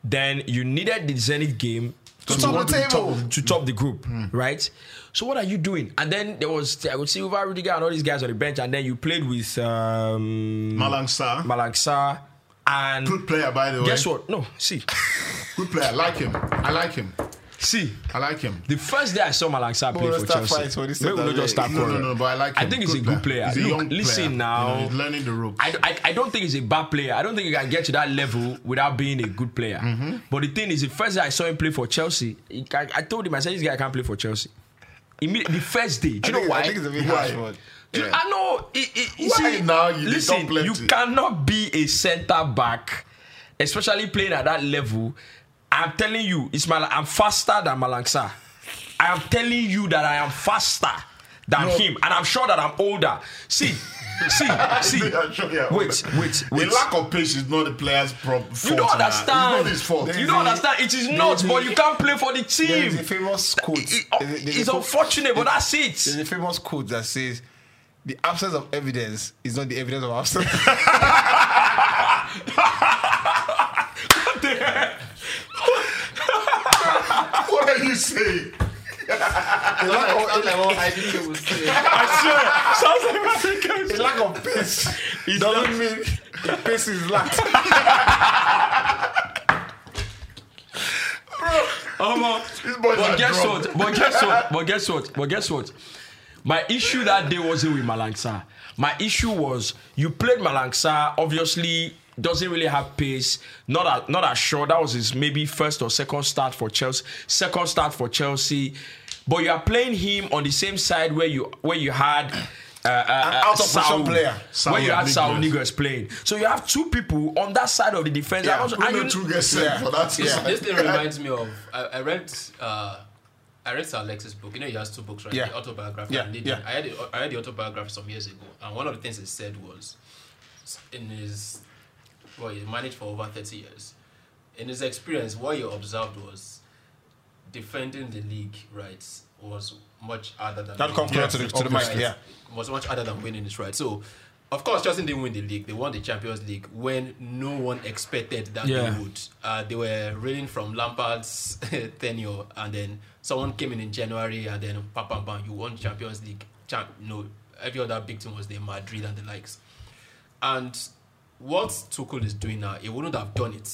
C: Then you needed the Zenit game
A: To top the table.
C: to top the group, right? So what are you doing? And then there was I would see Silva, Rudiger, and all these guys on the bench, and then you played with um,
D: Malang Sarr,
C: Malang and
D: good player by the way.
C: guess what? No, see,
D: Good player. I like him. I like him.
C: See.
D: I like him.
C: The first day I saw Malang Sarr play for Chelsea,
A: for
C: we
A: will
C: not just start.
D: No, no, no, but I like him.
C: I think he's a
D: Good
C: player.
D: He's a
C: Look,
D: young
C: listen
D: player.
C: now.
D: You know, he's learning the ropes.
C: I, I, I don't think he's a bad player. I don't think he can get to that level without being a good player.
D: Mm-hmm.
C: But the thing is, the first day I saw him play for Chelsea, he, I, I told him, I said, this guy can't play for Chelsea. Immediately, the first day. Do you know why?
A: I think it's a bit harsh
C: one.
A: Yeah.
C: I know. It, it, you
D: Why
C: see,
D: now you
C: listen, you cannot be a centre back, especially playing at that level. I'm telling you, Ismail, I'm faster than Malang Sarr. I am telling you that I am faster than
D: No.
C: him, and I'm sure that I'm older. See, [LAUGHS] see, see.
D: Sure you're
C: Wait, wait,
D: The lack of pace is not the player's problem.
C: You don't understand.
D: It's not his fault.
C: You don't
A: a-
C: understand. It is
A: there's
C: not,
A: a-
C: but you can't play for the team.
A: There is a famous quote.
C: It-
A: There's oh, there's a
C: it's unfortunate, but that's it.
A: There's a famous quote that says, "The absence of evidence is not the evidence of absence." [LAUGHS]
D: What are you saying?
A: The lack of-
B: Sounds like what IDK was saying.
C: I swear, sounds like Africans.
A: the lack of pace it doesn't mean the pace is lacked. [LAUGHS]
D: Oh, These boys
C: But guess
D: drunk.
C: what? But guess what? But guess what? But guess what? My issue that day wasn't with Malang Sarr. My issue was you played Malang Sarr. Obviously, doesn't really have pace. Not as, not as sure. That was his maybe first or second start for Chelsea. Second start for Chelsea. But you are playing him on the same side where you where you had. Uh, uh,
A: An
C: uh,
A: out of position
C: Saul,
A: player.
C: where you had Saul
D: Niguez.
C: Niguez playing. So you have two people on that side of the defense.
A: Yeah,
C: also,
D: Who
C: and
D: know
C: you-
D: two guys sent
A: Yeah.
D: for that?
A: Yeah.
B: this thing [LAUGHS] reminds me of I, I read uh I read Sir Alex's book. You know he has two books, right?
A: Yeah.
B: The autobiography
A: Yeah,
B: and
A: yeah.
B: I read the, I read the autobiography some years ago, and one of the things he said was in his well, he managed for over thirty years. In his experience, what he observed was defending the league rights was much harder than
A: That come
B: winning
A: closer to the, to the
B: Right.
A: mic. Yeah.
B: was much harder than winning it, right? So, of course, Chelsea didn't win the league. They won the Champions League when no one expected that
C: Yeah.
B: they would. Uh, they were reeling from Lampard's [LAUGHS] tenure, and then someone came in in January, and then pam, pam, pam, you won Champions League. Champ, no, every other big team was there, Madrid and the likes. And what Tuchel is doing now, he wouldn't have done it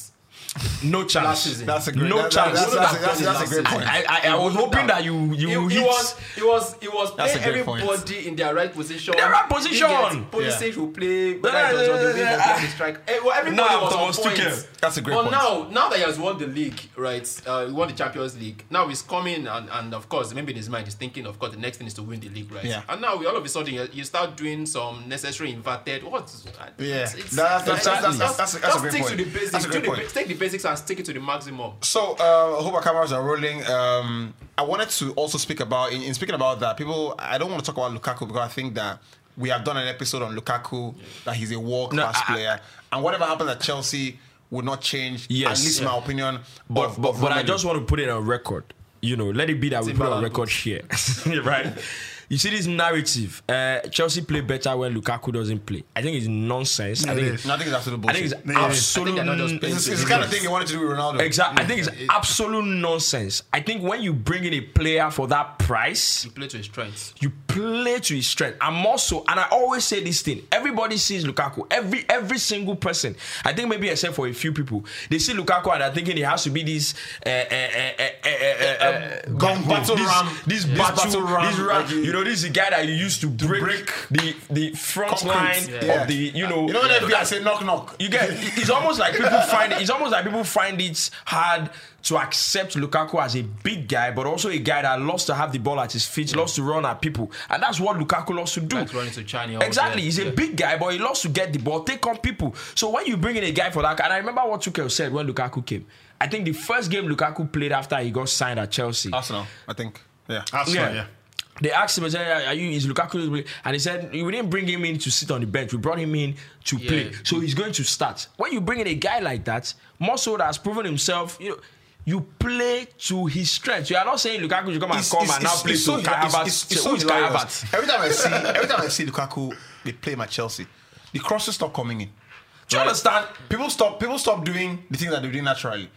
C: No chance.
B: Last season.
A: That's a great.
C: No
A: that-
C: chance.
A: That's, that's, that's, that's,
B: Last
A: a great point.
C: I, I, I was hoping that you you
B: He,
C: hit.
B: he was he was he was
A: That's
B: playing
A: a great point.
B: everybody in their right position.
C: Their right position.
B: Pulisic will play.
C: Yeah,
B: Whether it was on the
C: yeah, yeah.
B: on strike. Eh, well, everybody
C: Now,
B: was
C: Thomas
B: on point.
A: That's a great
B: but
A: point.
B: now, now that he has won the league, right? Uh, he won the Champions League. Now he's coming, and, and of course, maybe in his mind, he's thinking, of course, the next thing is to win the league, right?
A: Yeah.
B: And now, we, all of a sudden, you, you start doing some necessary inverted. What?
A: Yeah.
B: It's, it's,
A: That's- that's- that's- that's- a- that's a great
B: stick
A: point.
B: to the basics.
A: That's a great
B: Do the
A: point.
B: Ba- take the basics and stick it to the maximum.
A: So, uh, I hope our cameras are rolling. Um, I wanted to also speak about, in, in speaking about that, people, I don't want to talk about Lukaku because I think that we have done an episode on Lukaku, that he's a world class
C: I- I-
A: player. And whatever happens at Chelsea would not change,
C: Yes.
A: at least in my opinion.
C: But
A: of-
C: but,
A: of
C: but I just want to put it on record. You know, let it be that we put it on record here, [LAUGHS] right? [LAUGHS] You see this narrative. Uh, Chelsea play better when Lukaku doesn't play. I think it's nonsense. I
D: It
C: think
D: is.
A: No, I think it's absolute
C: I think it's
D: Yeah, yeah.
B: I think they're not just playing
A: It's, it's the kind of thing you wanted to do with Ronaldo.
C: Exactly. I think it's absolute nonsense. I think when you bring in a player for that price,
B: You play to his strengths.
C: you play to his strength. I'm also, and I always say this thing. Everybody sees Lukaku. Every every single person. I think maybe except for a few people, they see Lukaku and they're thinking he has to be this uh, uh, uh, uh, uh, uh, uh,
A: gun battle
C: this,
A: ram.
C: This
A: This
C: battle,
A: battle ram,
C: this ram.
A: like you-
C: you know, this is the guy that you used to break,
A: break
C: the the front
A: concrete.
C: line
A: Yeah.
C: of the you know.
A: You know when FBI say knock knock?
C: You get [LAUGHS] it's almost like people find it, it's almost like people find it hard to accept Lukaku as a big guy, but also a guy that loves to have the ball at his feet, loves to run at people, and that's what Lukaku loves to do.
B: Like running to China.
C: Exactly,
B: Yeah,
C: he's a big guy, but he loves to get the ball, take on people. So when you bring in a guy for that, and I remember what Tuchel said when Lukaku came. I think the first game Lukaku played after he got signed at Chelsea.
A: Arsenal, I think. Yeah.
D: Arsenal, yeah.
C: They asked him, I said, "Are you is Lukaku?" And he said, "We didn't bring him in to sit on the bench. We brought him in to
B: Yeah.
C: play. So he's going to start. When you bring in a guy like that, more so that has proven himself, you know." You play to his strength. You are not saying Lukaku should come and come and now play
A: so
C: to Kai
A: hila-
C: Havertz.
A: it's- it's so
C: Kai
A: Every time I see, every time I see Lukaku, they play my Chelsea. The crosses stop coming in.
C: Do you understand?
A: People stop. People stop doing the things that they do naturally.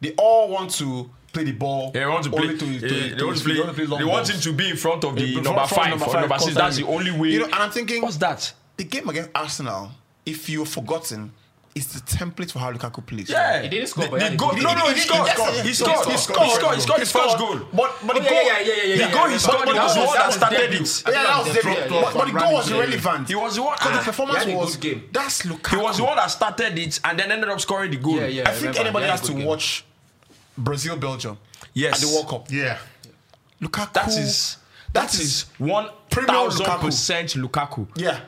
A: They all want to play the ball.
C: They want to play.
A: to, to, to
C: they want to play.
A: They want to play long
C: They want
A: balls.
C: him to be in front of the
A: Front-
C: number five
A: number
C: or
A: five
C: number six. That's the only way.
A: You know, and I'm thinking,
C: what's that?
A: the game against Arsenal, if you've forgotten, is the template for how Lukaku plays.
C: Yeah,
B: He didn't score,
C: The,
B: but he
C: the
B: had a
C: goal. No, no, he
A: He- he-
C: scored.
A: he-
C: He scored.
A: he-
C: He
A: he
C: scored. He
A: scored.
C: scored. He scored. He scored his first goal.
A: But but the
B: Oh, yeah,
A: goal,
B: yeah, yeah, yeah, yeah,
C: The goal he scored.
B: That
C: was the one
B: that
C: that
B: was
C: started
B: debut.
C: it.
A: yeah, that was
B: Yeah,
A: different. But, the goal was
B: Yeah, yeah.
A: irrelevant.
C: He was the one.
A: Because the performance
B: he had a
A: was
B: game.
A: That's Lukaku.
C: He was the one that started it and then ended up scoring the goal.
B: Yeah, yeah.
A: I think anybody has to watch Brazil Belgium
C: Yes.
A: at the World Cup.
D: Yeah.
A: Lukaku.
C: That is that
A: that
C: is one
A: Premier
C: thousand
A: Lukaku.
C: percent Lukaku.
A: yeah.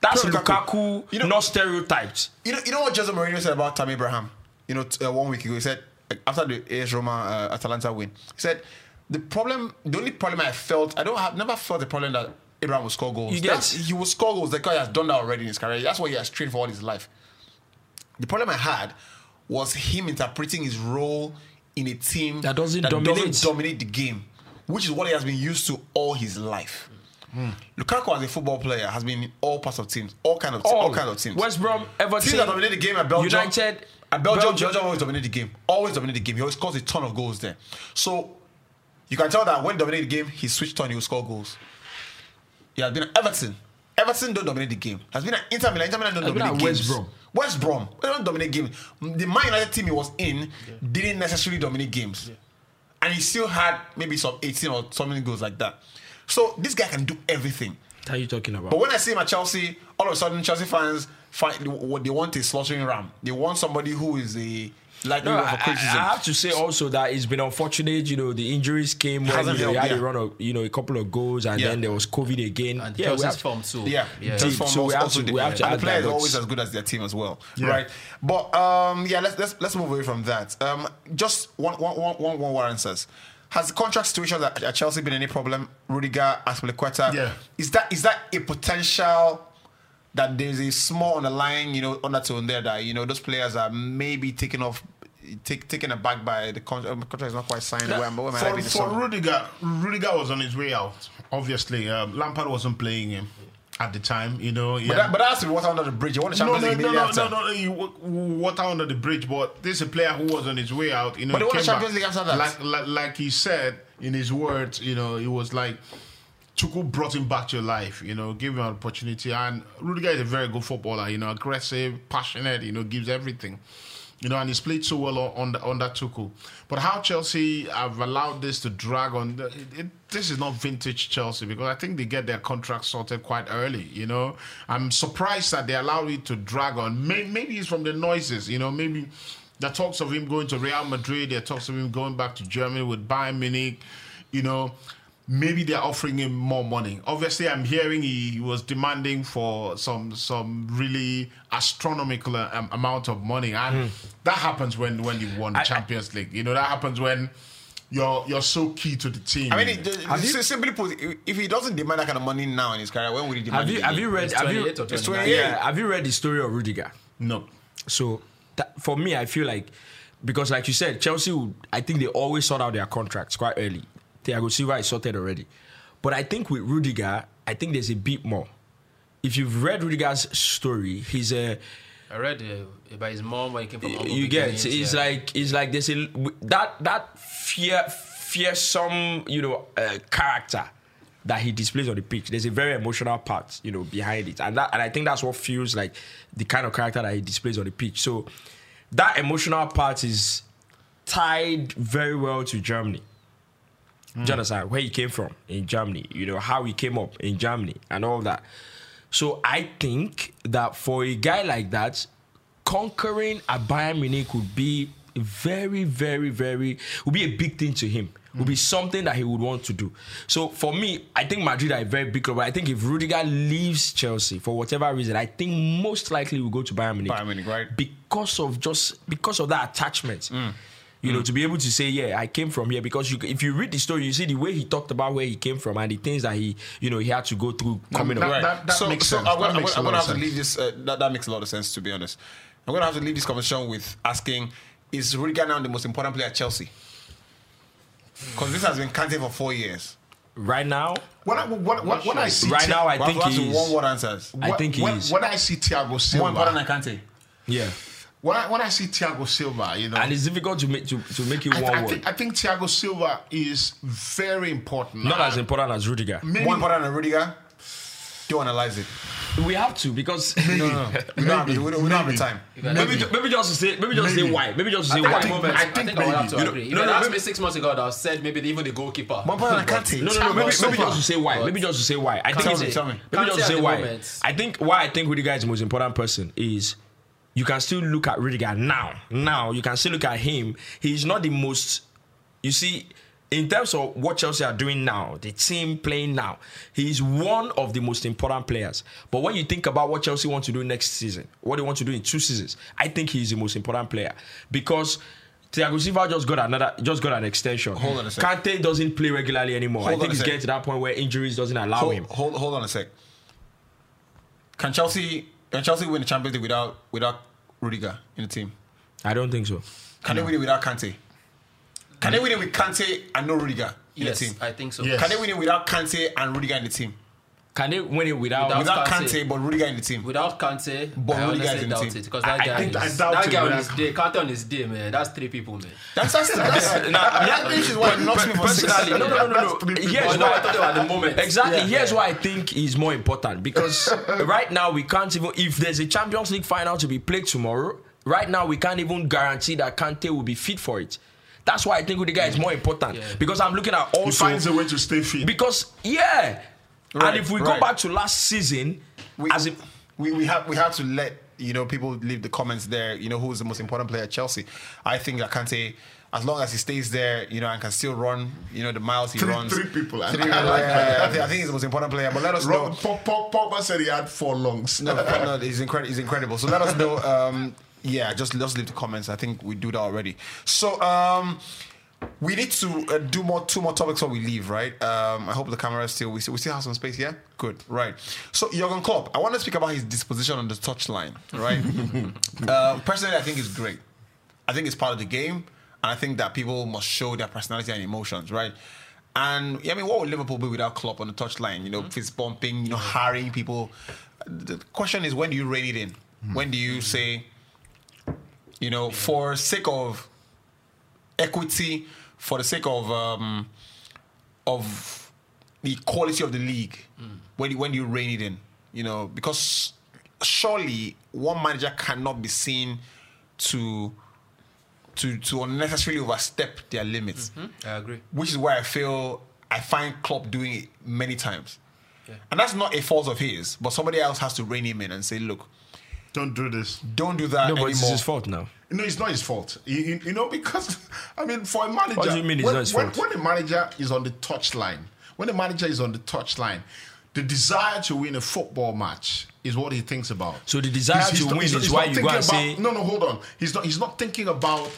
C: That's
A: Premier
C: Lukaku,
A: You know,
C: not stereotyped.
A: you know, you know what Jose Mourinho said about Tammy Abraham. You know, t- uh, one week ago, he said after the AS Roma uh, Atalanta win, he said the problem, the only problem I felt, I don't have never felt the problem that Abraham will score goals.
C: You get-
A: That's- he will score goals. The guy has done that already in his career. That's what he has trained for all his life. The problem I had was him interpreting his role in a team
C: That doesn't dominate.
A: dominate the game, which is what he has been used to all his life. Hmm. Lukaku as a football player has been in all parts of teams, all kind of all, kinds of teams.
C: West Brom, Everton,
A: Teams that dominate the game at Belgium.
C: United,
A: At Belgium,
C: Belgium.
A: Belgium always dominate the game. Always dominate the game. He always scores a ton of goals there. So you can tell that when dominate the game, he switched on, he will score goals. He has been at Everton. Everton don't dominate the game. Has been at Inter Milan. Inter Milan don't
C: Has been
A: dominate
C: at West. Brom.
A: West Brom. They don't dominate games. The Man United team he was in didn't necessarily dominate games. And he still had maybe some 18 or something goals like that. So this guy can do everything.
C: What are you talking about?
A: But when I see him at Chelsea, all of a sudden Chelsea fans find what they want is slaughtering ram. They want somebody who is a lightning
C: No, I, I- have to say also that it's been unfortunate. You know, the injuries came when
A: Hasn't
C: you know, he
A: helped,
C: had a run of you know a couple of goals, and
A: Yeah.
C: then there was COVID again.
B: And
C: yeah, we
B: Chelsea's
C: have,
B: form too.
A: yeah,
B: yeah.
A: Just from
C: So we have
A: also
C: to- we have to
A: and
C: add
A: the player
C: that,
A: is
C: but-
A: always as good as their team as well,
D: Yeah.
A: right? But um, yeah, let's let's let's move away from that. Um, just one one one one one Warren says. Has the contract situation at, at Chelsea been any problem? Rudiger, Azpilicueta.
D: Yeah.
A: Is that is that a potential that there's a small underlying, you know, undertone there that you know those players are maybe taking off, take, taken aback by the con- um, contract is not quite signed. Where, where
D: For, for
A: summer?
D: Rudiger, Rudiger was on his way out. Obviously, um, Lampard wasn't playing him at the time. You know, yeah.
A: But, that, but that's the water under the bridge. You want the
D: no,
A: Champions
D: no,
A: League
D: no, no,
A: after.
D: no, no, You w- water under the bridge, but this is a player who was on his way out. You know,
A: But they
D: he
A: won the Champions
D: back.
A: League after that.
D: Like, like, like he said in his words, you know, it was like Tuchel brought him back to life. You know, gave him an opportunity. And Rudiger is a very good footballer. You know, aggressive, passionate. You know, gives everything. You know, and he's played so well on under, under Tuchel. But how Chelsea have allowed this to drag on, it, it, this is not vintage Chelsea because I think they get their contract sorted quite early. You know, I'm surprised that they allow it to drag on. Maybe, maybe it's from the noises. You know, maybe the talks of him going to Real Madrid, there talks of him going back to Germany with Bayern Munich. You know, maybe they're offering him more money. Obviously, I'm hearing he was demanding for some some really astronomical um, amount of money, and that happens when when you won the
C: I-
D: Champions League. You know, that happens when you're you're so key to the team.
A: I mean, it,
C: Have you-
A: simply put, if he doesn't demand that kind of money now in his career, when will he demand
C: Have you
A: it
C: have you read have you
B: or
A: It's
B: 29.
A: 28.
C: yeah have you read the story of Rudiger?
D: no.
C: So that, for me, I feel like because, like you said, Chelsea, would, I think they always sort out their contracts quite early. Thiago Silva is sorted already, but I think with Rudiger, I think there's a bit more. If you've read Rudiger's story, he's a
B: I read uh, about his mom when he came from humble
C: you get it's
B: yeah.
C: like it's like there's a that that fear fearsome you know uh, character that he displays on the pitch there's a very emotional part you know behind it. And that and i think that's what feels like the kind of character that he displays on the pitch. So that emotional part is tied very well to germany do you understand where he came from in Germany? You know how he came up in Germany and all that. So I think that for a guy like that, conquering a Bayern Munich would be very, very, very would be a big thing to him. Would be something that he would want to do. So for me, I think Madrid are a very big club. But I think if Rudiger leaves Chelsea for whatever reason, I think most likely will go to Bayern Munich.
A: Bayern Munich, right?
C: Because of just because of that attachment. Mm. You know, to be able to say, yeah, I came from here because you, if you read the story, you see the way he talked about where he came from and the things that he, you know, he had to go through coming
D: that-
C: up.
A: Right.
D: that- that
A: so,
D: makes
A: so
D: sense.
A: I'm gonna, I'm
D: makes
A: gonna-
D: a
A: I'm gonna
D: of
A: have to leave this. Uh, that, that makes a lot of sense, to be honest. I'm gonna have to leave this conversation with asking: Is Rudiger now the most important player at Chelsea? Because this has been Kante for four years.
C: Right now,
D: When I, when, when, when I see
C: right
D: Thi-
C: now, I think
A: to answer
C: he's.
A: one word answers.
C: I think he
D: when,
C: is.
D: when I see Thiago
A: More
D: Silva,
A: important than Kante.
C: Yeah,
D: when I, when I see Thiago Silva, you know,
C: and it's difficult to make to, to make it
D: I,
C: one
D: I
C: word.
D: think I think Thiago Silva is very important.
C: Not
D: Uh,
C: as important as Rudiger.
D: maybe-
A: More important than Rudiger. Do analyze it.
C: We have to because [LAUGHS]
A: No, no, no. We don't have the, we don't, we don't have the time.
C: maybe ju- maybe just to say maybe just say
D: Maybe.
C: why maybe just to say
D: I
C: why.
D: think-
B: Moment,
D: I
B: I
D: think
B: think, I would have to
D: maybe.
B: agree.
C: You know-
B: if
C: no, no,
B: asked
C: maybe-
B: me six months ago, I would have said maybe even the goalkeeper.
A: More important than Kante.
C: No, no, no. Maybe, maybe just to say why.
B: But-
C: Maybe just to say why. I think
A: Tell
C: it's
A: me, tell me.
C: Maybe just to say why. I think why I think Rudiger is the most important person is you can still look at Rudiger now. Now you can still look at him. He's not the most. You see, in terms of what Chelsea are doing now, the team playing now, he's one of the most important players. But when you think about what Chelsea want to do next season, what they want to do in two seasons, I think he's the most important player because. Thiago Silva just got another, just got an extension.
A: Hold on a sec.
C: Kante doesn't play regularly anymore.
A: Hold
C: I think he's getting to that point where injuries doesn't allow
A: Hold,
C: him.
A: hold, hold on a sec. Can Chelsea can Chelsea win the Champions League without without Rudiger in the team?
C: I don't think so.
A: Can they win it without Kante? Can they win it with Kante and no Rudiger in
B: Yes,
A: the team?
B: I think so.
D: Yes.
A: Can they win it without Kante and Rudiger in the team?
C: Can they win it without?
B: Without-
A: Without
B: Kante.
A: Kante, but Rudiger in the team.
B: Without Kante,
A: But
B: I
A: Rudiger in the
B: doubt
A: team.
B: it because that
C: I- I
B: guy,
C: think-
B: is,
D: I doubt
B: that
D: it
B: guy on
D: without-
B: his day, Kante on his day, man. That's three people, man.
A: That's that's that's.
C: Nah,
A: that which is why he knocks me for six.
C: personally, no, no, no, no, no. Here's
B: no, I
C: why.
B: thought they were at the moment.
C: Exactly.
B: Yeah.
C: Here's why I think is more important because right now we can't even. If there's a Champions League final to be played tomorrow, right now we can't even guarantee that Kante will be fit for it. That's why I think Rudiger is more important
B: Yeah.
C: because I'm looking at
D: he finds a way to stay fit.
C: because yeah,
A: Right,
C: and if we go back to last season,
A: we,
C: as if
A: we we have we have to let you know people leave the comments there. You know who's the most important player at Chelsea? I think that Kante, as long as he stays there, you know, and can still run, you know, the miles he
D: Three-
A: runs.
D: three people. I-
A: Three,
D: I like
A: yeah,
D: that.
A: I, think, I think he's the most important player. But let us know.
D: Rob, Pog- Pog- Pogba said he had four lungs.
A: No, no, he's incredible. He's incredible. So let us know. Um, yeah, just just leave the comments. I think we do that already. So um, we need to uh, do more two more topics before we leave, right? Um, I hope the camera is still we still, we still have some space. Yeah, good, right? So Jurgen Klopp, I want to speak about his disposition on the touchline, right? uh, [LAUGHS] personally, I think it's great. I think it's part of the game, and I think that people must show their personality and emotions, right? And yeah, I mean, what would Liverpool be without Klopp on the touchline? You know, fist bumping, you know, harrying people. The question is, when do you rein it in? When do you say, you know, for sake of equity, for the sake of um, of the quality of the league, when you, when you rein it in, you know, because surely one manager cannot be seen to to to unnecessarily overstep their limits,
B: I agree.
A: which is why I feel I find Klopp doing it many times.
B: Yeah.
A: And that's not a fault of his, but somebody else has to rein him in and say, look,
D: Don't do this.
A: don't do that
C: No, but
A: anymore.
C: it's his fault now.
D: No, it's not his fault. You, you- you know, because [LAUGHS] I mean, for a manager,
C: What do you mean it's
D: when,
C: not his
D: when,
C: fault?
D: when the manager is on the touchline, when the manager is on the touchline, the desire to win a football match is what he thinks about.
C: So the desire to
D: not-
C: win is
D: not
C: why you go
D: thinking
C: and
D: about-
C: say-
D: no, no, hold on. He's not. He's not thinking about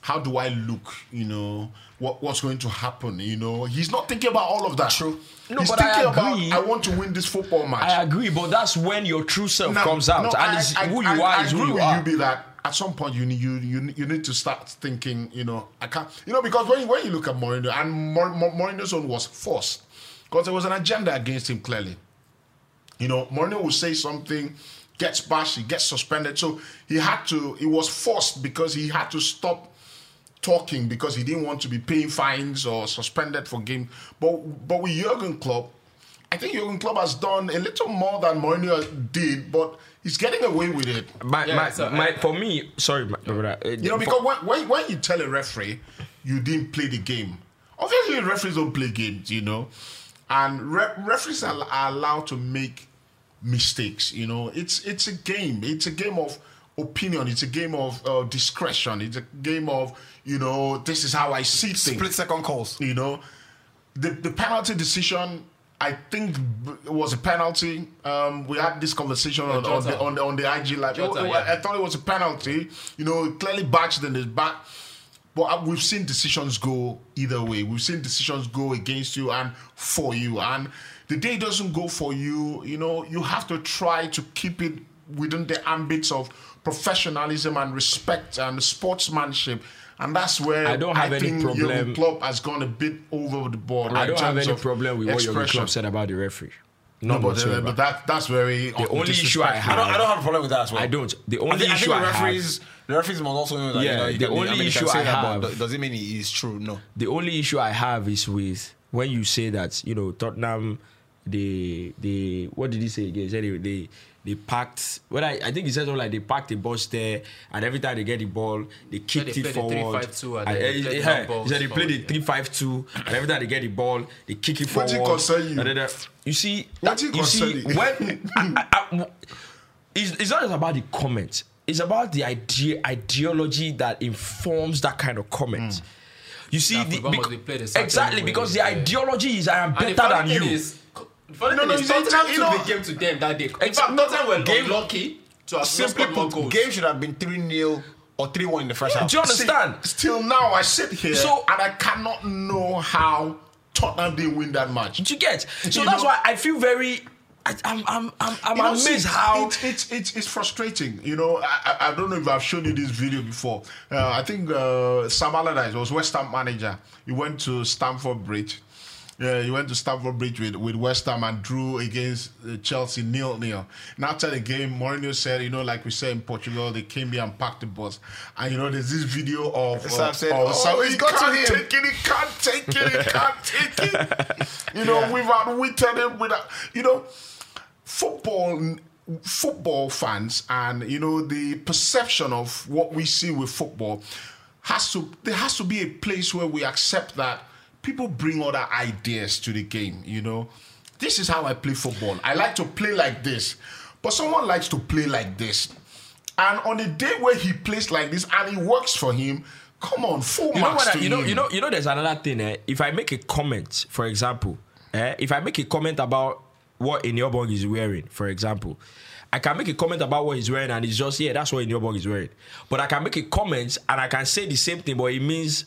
D: how do I look. You know what what's going to happen. You know he's not thinking about all of that.
A: True.
C: No,
D: he's
C: but I agree.
D: about I want to win this football match.
C: I agree, but that's when your true self comes out,
D: no,
C: and
D: I-
C: it's
D: I-
C: who you
D: I-
C: are
D: I
C: is who you are.
D: You be that at some point you need you you you need to start thinking. You know, I can't. You know, because when when you look at Mourinho and Mourinho's own was forced because there was an agenda against him clearly. You know, Mourinho will say something, gets bashed, he gets suspended. So he had to. He was forced because he had to stop talking because he didn't want to be paying fines or suspended for game. But but with Jurgen Klopp, I think Jurgen Klopp has done a little more than Mourinho did, but he's getting away with it.
C: My,
B: Yeah,
C: my,
B: so
C: my,
B: I-
C: for me, sorry, my, uh,
D: You know, because when, when, when you tell a referee you didn't play the game, obviously referees don't play games, you know, and re- referees are, are allowed to make mistakes. You know, it's it's a game. It's a game of opinion. It's a game of uh, discretion. It's a game of you know this is how I see things.
A: Split second calls.
D: You know, the the penalty decision. I think b- it was a penalty. Um, we had this conversation on, on, the, on the on the IG live.
B: Jota,
D: Oh, oh,
B: yeah.
D: I thought it was a penalty. You know, clearly badged in his back. But uh, we've seen decisions go either way. We've seen decisions go against you and for you. And the day doesn't go for you, you know, you have to try to keep it within the ambits of professionalism and respect and sportsmanship. And that's where
C: I don't have any
D: think
C: problem-
D: Jurgen Klopp has gone a bit over the board.
C: I don't have
D: terms
C: any problem with what your club said about the referee.
D: No, but, uh, but that that's very
C: The only issue I
A: I
C: have-
A: don't, I don't have a problem with that as well.
C: I don't. The
A: I
C: only
A: think, I
C: issue
A: think
C: I
A: the
C: have,
A: referees, the referees must also know that.
C: Yeah,
A: you know, you
C: the
A: can,
C: only
A: I mean,
C: issue I have-
A: but does it mean it is true? No.
C: the only issue I have is with when you say that you know Tottenham, the they what did he say again? He said they they, they packed. What I, I think he said something like they packed the bus there, and every time they get the ball, they kicked
B: they
C: it
B: play the
C: forward.
B: 3-5-2 and
C: And,
B: then they play the
C: yeah,
B: long balls
C: he said they play the
B: forward,
C: three five two, and every time they get the ball, they kick it
D: What
C: forward.
D: it concern you?
C: And then, uh, you see,
D: What
C: that,
D: it
C: you see
D: concern you?
C: when I, I, I, it's, it's not just about the comment. It's about the idea ideology that informs that kind of comment. You see, the,
B: football must be played a
C: exactly because the
B: yeah.
C: ideology is I am
B: And
C: better than you.
B: Is, the funny
D: No,
B: thing
D: no,
B: is, Tottenham
D: you
B: took
D: know-
B: the game to them that day. In fact, Tottenham were
A: game-
B: unlucky to have
A: Simply put,
B: goals.
A: game should have been 3 0 or 3 1 in the first half.
C: Do you understand?
D: See, still now I sit here
C: So-
D: and I cannot know how Tottenham didn't win that match.
C: Do you get? [LAUGHS] So
D: You
C: that's
D: know-
C: why I feel very. I, I'm I'm I'm, I'm
D: know,
C: amazed how.
D: it's, it's it's it's frustrating. You know, I, I- I don't know if I've shown you this video before. Uh, I think uh, Sam Allardyce was West Ham manager. He went to Stamford Bridge. Yeah, he went to Stamford Bridge with, with West Ham and drew against uh, Chelsea nil nil. And after the game, Mourinho said, you know, like we say in Portugal, they came here and packed the bus. And you know, there's this video of
A: Sam said,
D: of
A: "Oh,
D: he
A: got to
D: can't
A: him."
D: take it, he can't take it, he [LAUGHS] can't take it. You know, we've outwitted him without, you know football football fans and you know the perception of what we see with football has to there has to be a place where we accept that people bring other ideas to the game you know this is how i play football i like to play like this but someone likes to play like this and on the day where he plays like this and it works for him come on full
C: you know
D: marks
C: what? I,
D: to
C: you know you know you know. There's another thing. Eh? If I make a comment, for example, eh? if I make a comment about what Inyobong is wearing, for example. I can make a comment about what he's wearing and it's just, yeah, that's what Inyobong is wearing. But I can make a comment and I can say the same thing, but it means.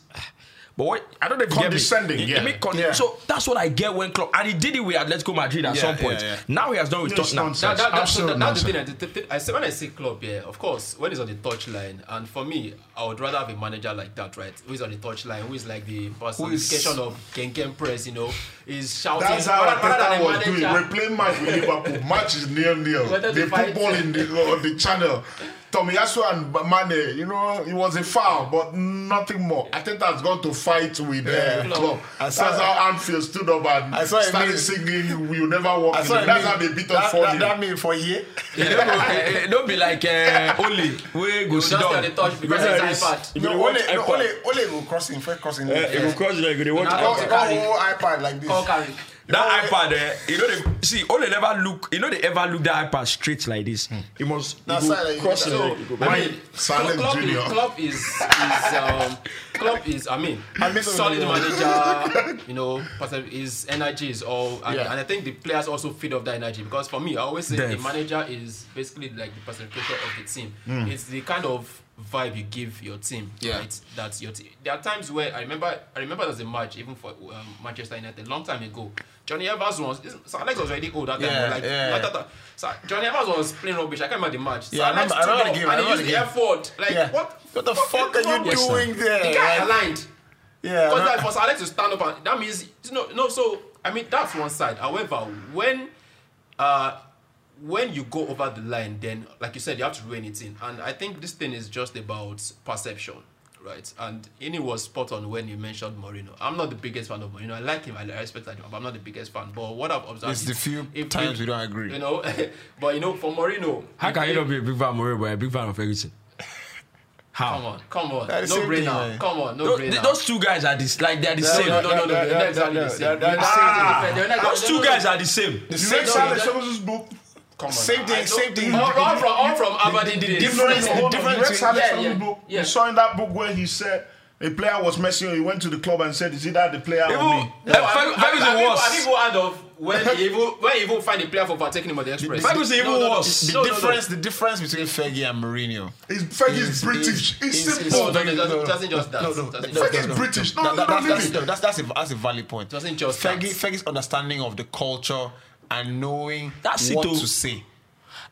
C: But what I don't know if you get me.
D: Condescending,
C: It- it
D: yeah.
C: mean con-
D: Yeah.
C: So that's what I get when Klopp and he did it with Atletico Madrid at
A: Yeah,
C: some point.
A: yeah, yeah.
C: Now he has done with
D: It's
C: Tottenham.
B: That, that, that,
D: Absolute
B: that, that's the thing. I, eh, the, the, I say when I say Klopp, yeah, of course, when he's on the touchline, and for me, I would rather have a manager like that, right? Who is on the touchline, who is like the personification of Ken Ken Press, you know, is shouting.
D: That's how
B: rather- rather
D: Arteta was doing. We're playing match with Liverpool. Match is nil nil.
B: Wanted
D: They put ball in the on the channel. Tomiyasu and Mane, you know, it was a foul, but nothing more. Arteta has gone to fight with uh,
A: Yeah.
D: Klopp.
A: I
D: That's
A: saw-
D: how Anfield stood up and
A: I saw a
D: started
A: meme.
D: singing "We'll never walk."
A: I
D: in
A: saw
D: the-"
A: it
D: That's
A: mean-
D: how they beat
A: that,
D: us four
A: that,
D: 0
A: that mean for a year.
C: Eh, eh, Don't be like uh, Oli. We go
B: will
C: sit
B: not
C: down.
B: stay on the touch because
C: Where
B: it's
C: is-
B: iPad.
C: If you
A: No,
C: dey watch
A: only, no,
C: iPad,
A: only, only will crossing, first crossing.
C: eh, if you cross like you dey watch
B: Now,
A: Oh,
C: iPad.
A: you
B: carry.
A: got whole iPad like this.
B: Call carry.
C: That iPad, eh, you know they see. Only never look. You know they ever look that iPad straight like this. It must
A: Now,
C: you go
A: side, like,
C: cross it.
A: know,
C: like,
B: I mean,
D: Silent
B: Klopp,
D: Junior.
B: Is, Klopp is, is um, Klopp is. I mean,
A: I miss
B: solid
A: him.
B: manager. [LAUGHS] You know, person- his energy is all, and,
A: Yeah.
B: and I think the players also feed off that energy because for me, I always say
C: Def.
B: the manager is basically like the personification of the team.
A: Hmm.
B: It's the kind of vibe you give your team.
A: Yeah.
B: Right? That's your team. There are times where I remember. I remember there was a match even for um, Manchester United long time ago. Jonny Evans was. Sir Alex was already old that time.
A: Yeah,
B: like,
A: yeah.
B: I thought, so Jonny Evans was playing rubbish. I can't remember the match.
A: Yeah, I
B: Sir Alex
A: remember- I remember
B: stood
A: the game,
B: up
A: I
B: And he
A: remember
B: used
A: the
B: effort. Like
A: Yeah.
B: what?
A: What the fuck are you
B: Yes,
A: doing there?
B: The guy
A: Like,
B: aligned.
A: yeah,
B: Because like for Sir Alex to stand up and that means you know no. So I mean that's one side. However, when uh when you go over the line, then like you said, you have to rein it in. And I think this thing is just about perception. Right, and Ini was spot on when you mentioned Mourinho. I'm not the biggest fan of Mourinho. I like him, I respect him, but I'm not the biggest fan. But what I've observed
A: It's
B: is
A: the few times we don't agree.
B: You know, [LAUGHS] but you know, for Mourinho,
C: How can you not be a big fan of Mourinho but a big fan of Ferguson? How? [LAUGHS]
B: Come on, come on, no
A: the thing,
B: brainer. Come on, no
C: Those,
B: brainer.
C: those two guys are this like they're the same.
B: no, no, no, no,
A: That-
B: they're not
A: that-
B: exactly the
A: that-
B: same.
A: that-
B: They're
A: that-
B: not- they're not-
C: Those
B: they're
C: two
B: not-
C: guys are the same.
A: the
D: You
A: same
D: read
B: no,
D: Sir
A: thing.
D: Alex
B: that-
D: Ferguson's book.
B: Come on,
A: Same thing, same
B: don't-
A: thing.
B: All, all from all from
A: the-
B: Aberdeen
A: the
B: days.
A: difference-
D: No, no,
A: the difference
D: You read
A: between-
D: Sir Alex
B: Yeah, yeah,
D: book.
B: yeah.
D: You saw in that book where he said a player was messing. up. He went to the club and said, "Is it that the player or
C: Even,
D: me?"
B: No, I-
C: Fer-
B: I-
C: Ferguson
B: I- I-
C: was.
B: I even heard of when he [LAUGHS] even when he even find a player for overtaking him on the express.
C: Ferguson even
B: No, no, no.
C: was.
A: The
B: No, no, no.
A: difference, the difference between Fergie and Mourinho.
D: Is Fergie's
A: is-
D: British. It's
A: is- is-
D: simple.
B: No, no, no, it doesn't- just that.
A: No, no,
B: It doesn't
A: no,
B: just
D: Fergie's
A: no, no.
D: British. No, no, no,
A: that's, that's, that's, that's, a, that's a valid point.
B: Doesn't just
A: Fergie,
B: that.
A: Fergie's understanding of the culture and knowing
C: That's
A: what
C: oh.
A: to say.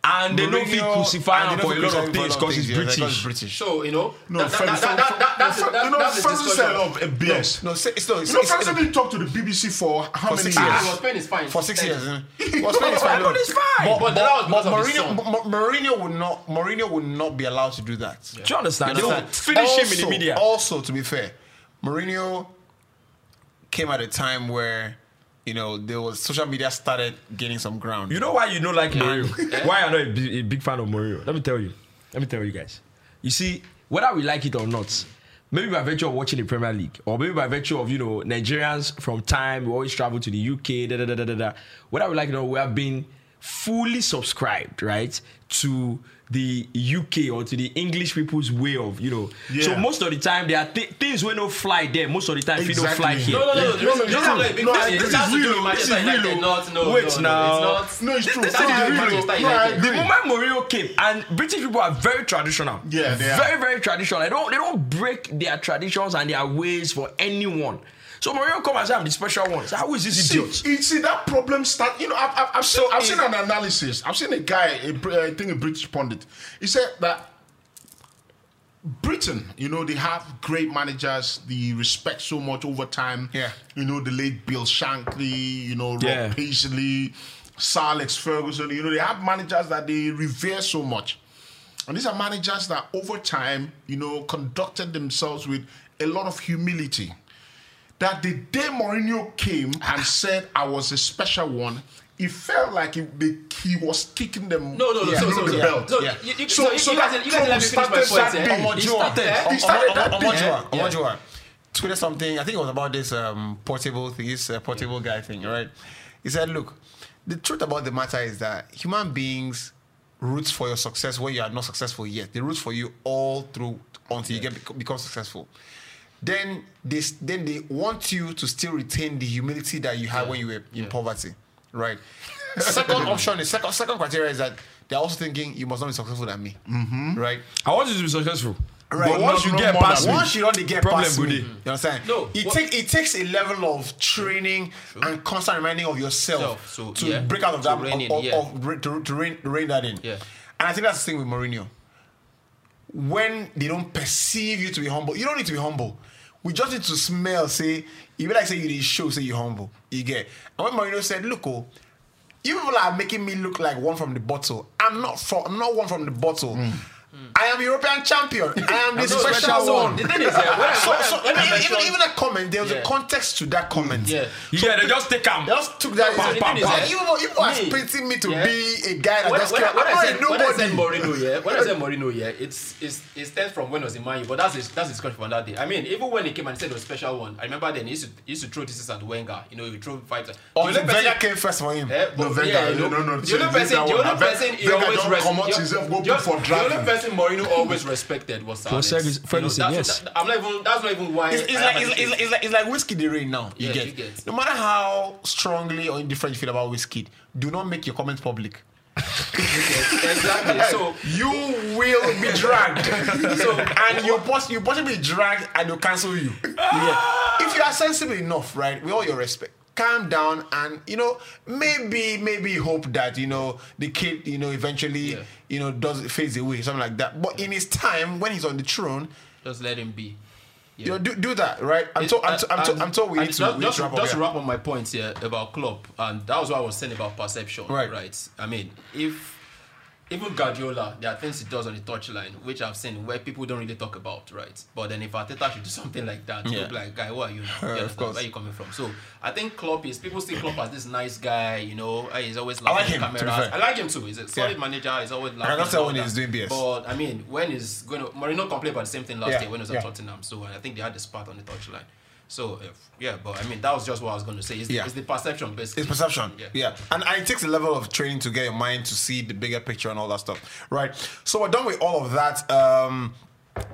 C: and they don't feel
A: Mourinho-
C: crucify
A: and
C: him for a lot of things because he's British.
A: British.
B: So you know,
D: No,
B: that, that,
D: Ferguson-
B: that, that, that, that's, that,
D: you know,
B: that's the
D: Ferguson said a lot of BS.
A: No, say, it's, no, it's,
D: You know,
A: it's,
D: Ferguson didn't talk to the BBC for how
A: For
D: many
A: six
D: years?
A: years.
B: Ah, he was playing his fine.
A: for six years.
B: you. [LAUGHS]
A: Well, Spain is [LAUGHS] fine.
C: But it's fine.
A: But,
B: But that was
A: but,
B: because of his
A: Mourinho, Mourinho would not. Mourinho would not be allowed to do that.
C: Do you understand? They
A: You
C: will
A: understand?
C: finish him in the media.
A: Also, to be fair, Mourinho came at a time where you know there was social media started gaining some ground.
C: You know why you don't like Mourinho? Eh? [LAUGHS] why I'm not a big, a big fan of Mourinho? Let me tell you. Let me tell you guys. You see, whether we like it or not, maybe by virtue of watching the Premier League, or maybe by virtue of you know Nigerians from time we always travel to the UK, da da da da da. da. Whether we like it or not, we have been fully subscribed, right, to the UK or to the English people's way of you know. So most of the time there are th- things when no fly there. Most of the time, if you don't fly here.
B: No, no, no, no.
D: No,
B: This
D: no,
B: this is
D: no,
B: not
D: no,
B: thing. This
D: agree.
B: has to do
C: This is real,
B: United.
C: oh.
B: Not, no,
C: Wait
B: no, no,
C: now.
B: It's
D: No, it's true.
B: This has to do with
D: Fergie-
B: Manchester
D: No, I
B: United.
C: The moment Mourinho came, and British people are very traditional.
D: Yeah, they are.
C: very, very traditional. They don't, they don't break their traditions and their ways for anyone. So Mourinho come and say, "I'm the special one." So how is this
D: See,
C: idiot?
D: you see that problem start. You know, I've, I've, I've seen,
A: So
D: I've
A: it-
D: seen eh. an analysis. I've seen a guy, a, I uh, think a British pundit. He said that Britain, you know, they have great managers. They respect so much over time.
A: Yeah.
D: You know, the late Bill Shankly. You know, Bob
C: Yeah.
D: Paisley, Sir Alex Ferguson. You know, they have managers that they revere so much. And these are managers that over time, you know, conducted themselves with a lot of humility. That the day Mourinho came and said, I was a special one, it felt like he, the, he was kicking them
B: No, no, no.
A: Yeah.
B: So,
A: no,
B: so,
A: no,
B: so,
A: yeah.
B: belt. So,
A: Yeah.
B: you, you,
D: So-
B: so, you,
D: so
B: you guys,
D: that
B: you guys let me
D: clone
B: finish my
D: started
B: point.
D: that
B: eh?
D: day.
A: Omojuwa.
B: He started.
D: He started that
A: Omojuwa.
D: bit.
A: Omojuwa.
B: Yeah.
A: Omojuwa. Tweeted something. I think it was about this um, portable thing, this uh, portable guy thing, right? He said, "Look, the truth about the matter is that human beings roots for your success when you are not successful yet. They root for you all through until you get become successful. Then they then they want you to still retain the humility that you had when you were in poverty, right? [LAUGHS] second [LAUGHS] option is second second criteria is that they're also thinking you must not be successful than me, mm-hmm. right?
C: I want you to be successful.
A: Right.
C: But once
D: No-
C: you
D: no
C: get past me,
A: Once you don't get
C: problem
A: past
C: with
A: me,
C: it.
A: you understand?
B: No,
A: it
B: what-
A: take it takes a level of training and constant reminding of yourself
B: Self, so,
A: to
B: yeah,
A: break out of
B: to
A: that
B: rein
A: of,
B: in,
A: of-
B: yeah.
A: of- re- to, to rein, to rein that in.
B: Yeah.
A: And I think that's the thing with Mourinho. When they don't perceive you to be humble, you don't need to be humble. We just need to smell, say, you be like say you did show, say you're humble. You get. And when Mourinho said, look, oh, you people are making me look like one from the bottle. I'm not from I'm not one from the bottle. Mm.
B: Hmm.
A: I am European champion. I am [LAUGHS] the
B: No,
A: special
B: so
A: one.
B: The thing is, yeah, when I,
A: So, so
B: when I
A: even, even, a comment, there was a context to that comment.
B: yeah.
C: Yeah, they just take him.
A: They just took that.
B: So the thing is,
A: But
B: yeah,
A: you, know, you are
B: me,
A: painting me to
B: yeah.
A: be a guy that
B: when,
A: just
B: when,
A: came.
B: when,
A: I'm
B: I
A: not
B: said,
A: a
B: when I said. Mourinho, yeah, when I said Mourinho, yeah, it's it's it stems from when I was in Man U, but that's his, that's his discussion from that day. I mean, even when he came and said it was a special one, I remember then he used to he used to throw this at Wenger. You know, he would throw five times.
A: Oh,
B: The
A: so
B: person-
A: Wenger came first for him.
B: Eh,
D: No, Wenger,
B: you know,
D: no, no, no,
B: The only
D: so
B: person,
D: that
B: the
D: one,
B: only
D: Wenger-
B: person he
D: Wenger
B: always
D: don't come out himself, go
B: the-
D: put for
B: The
D: dragon.
B: only person Mourinho always respected was Alex.
C: Ferguson-
B: You know,
C: yes.
B: that- I'm not even. That's not even why.
A: It's, it's like it's, it's, it's like it's like whiskey the rain now. You
B: Yeah,
A: get.
B: you get.
A: No matter how strongly or indifferent you feel about whiskey, do not make your comments public. [LAUGHS]
B: exactly. So
A: You will be dragged. [LAUGHS] so and you poss- you possibly be dragged and they'll cancel you. If you are sensible enough, right, with all your respect, calm down and you know maybe maybe hope that you know the kid you know eventually
B: Yeah.
A: you know does fades away something like that. But in his time when he's on the throne,
B: just let him be.
A: you know do, do that right. I'm told I'm, uh, to- I'm, to- I'm told we need to,
B: just,
A: we need to wrap up
B: just to wrap up my points here about Klopp and that was what I was saying about perception.
A: Right.
B: Right. I mean, if even Guardiola, there are things he does on the touchline which I've seen where people don't really talk about, right? But then if Arteta should do [LAUGHS] something like that,
A: Yeah.
B: like, guy, what are you now? [LAUGHS] You
A: of course.
B: Where are you coming from? So I think Klopp is people see Klopp as this nice guy, you know, he's always
A: like
B: laughing at
A: him, to
B: cameras. I like him too. He's a solid
A: Yeah.
B: manager. He's always laughing.
A: cannot
B: and
A: tell when he's doing BS.
B: But I mean, when he's going to Mourinho complained about the same thing last
A: Yeah,
B: year when he was
A: yeah.
B: at Tottenham. So I think they had the spat on the touchline. So if, yeah, but I mean that was just what I was going to say. It's,
A: Yeah.
B: it's the perception basically.
A: It's perception.
B: Yeah.
A: Yeah. And, and it takes a level of training to get your mind to see the bigger picture and all that stuff. Right. So we're done with all of that. Um,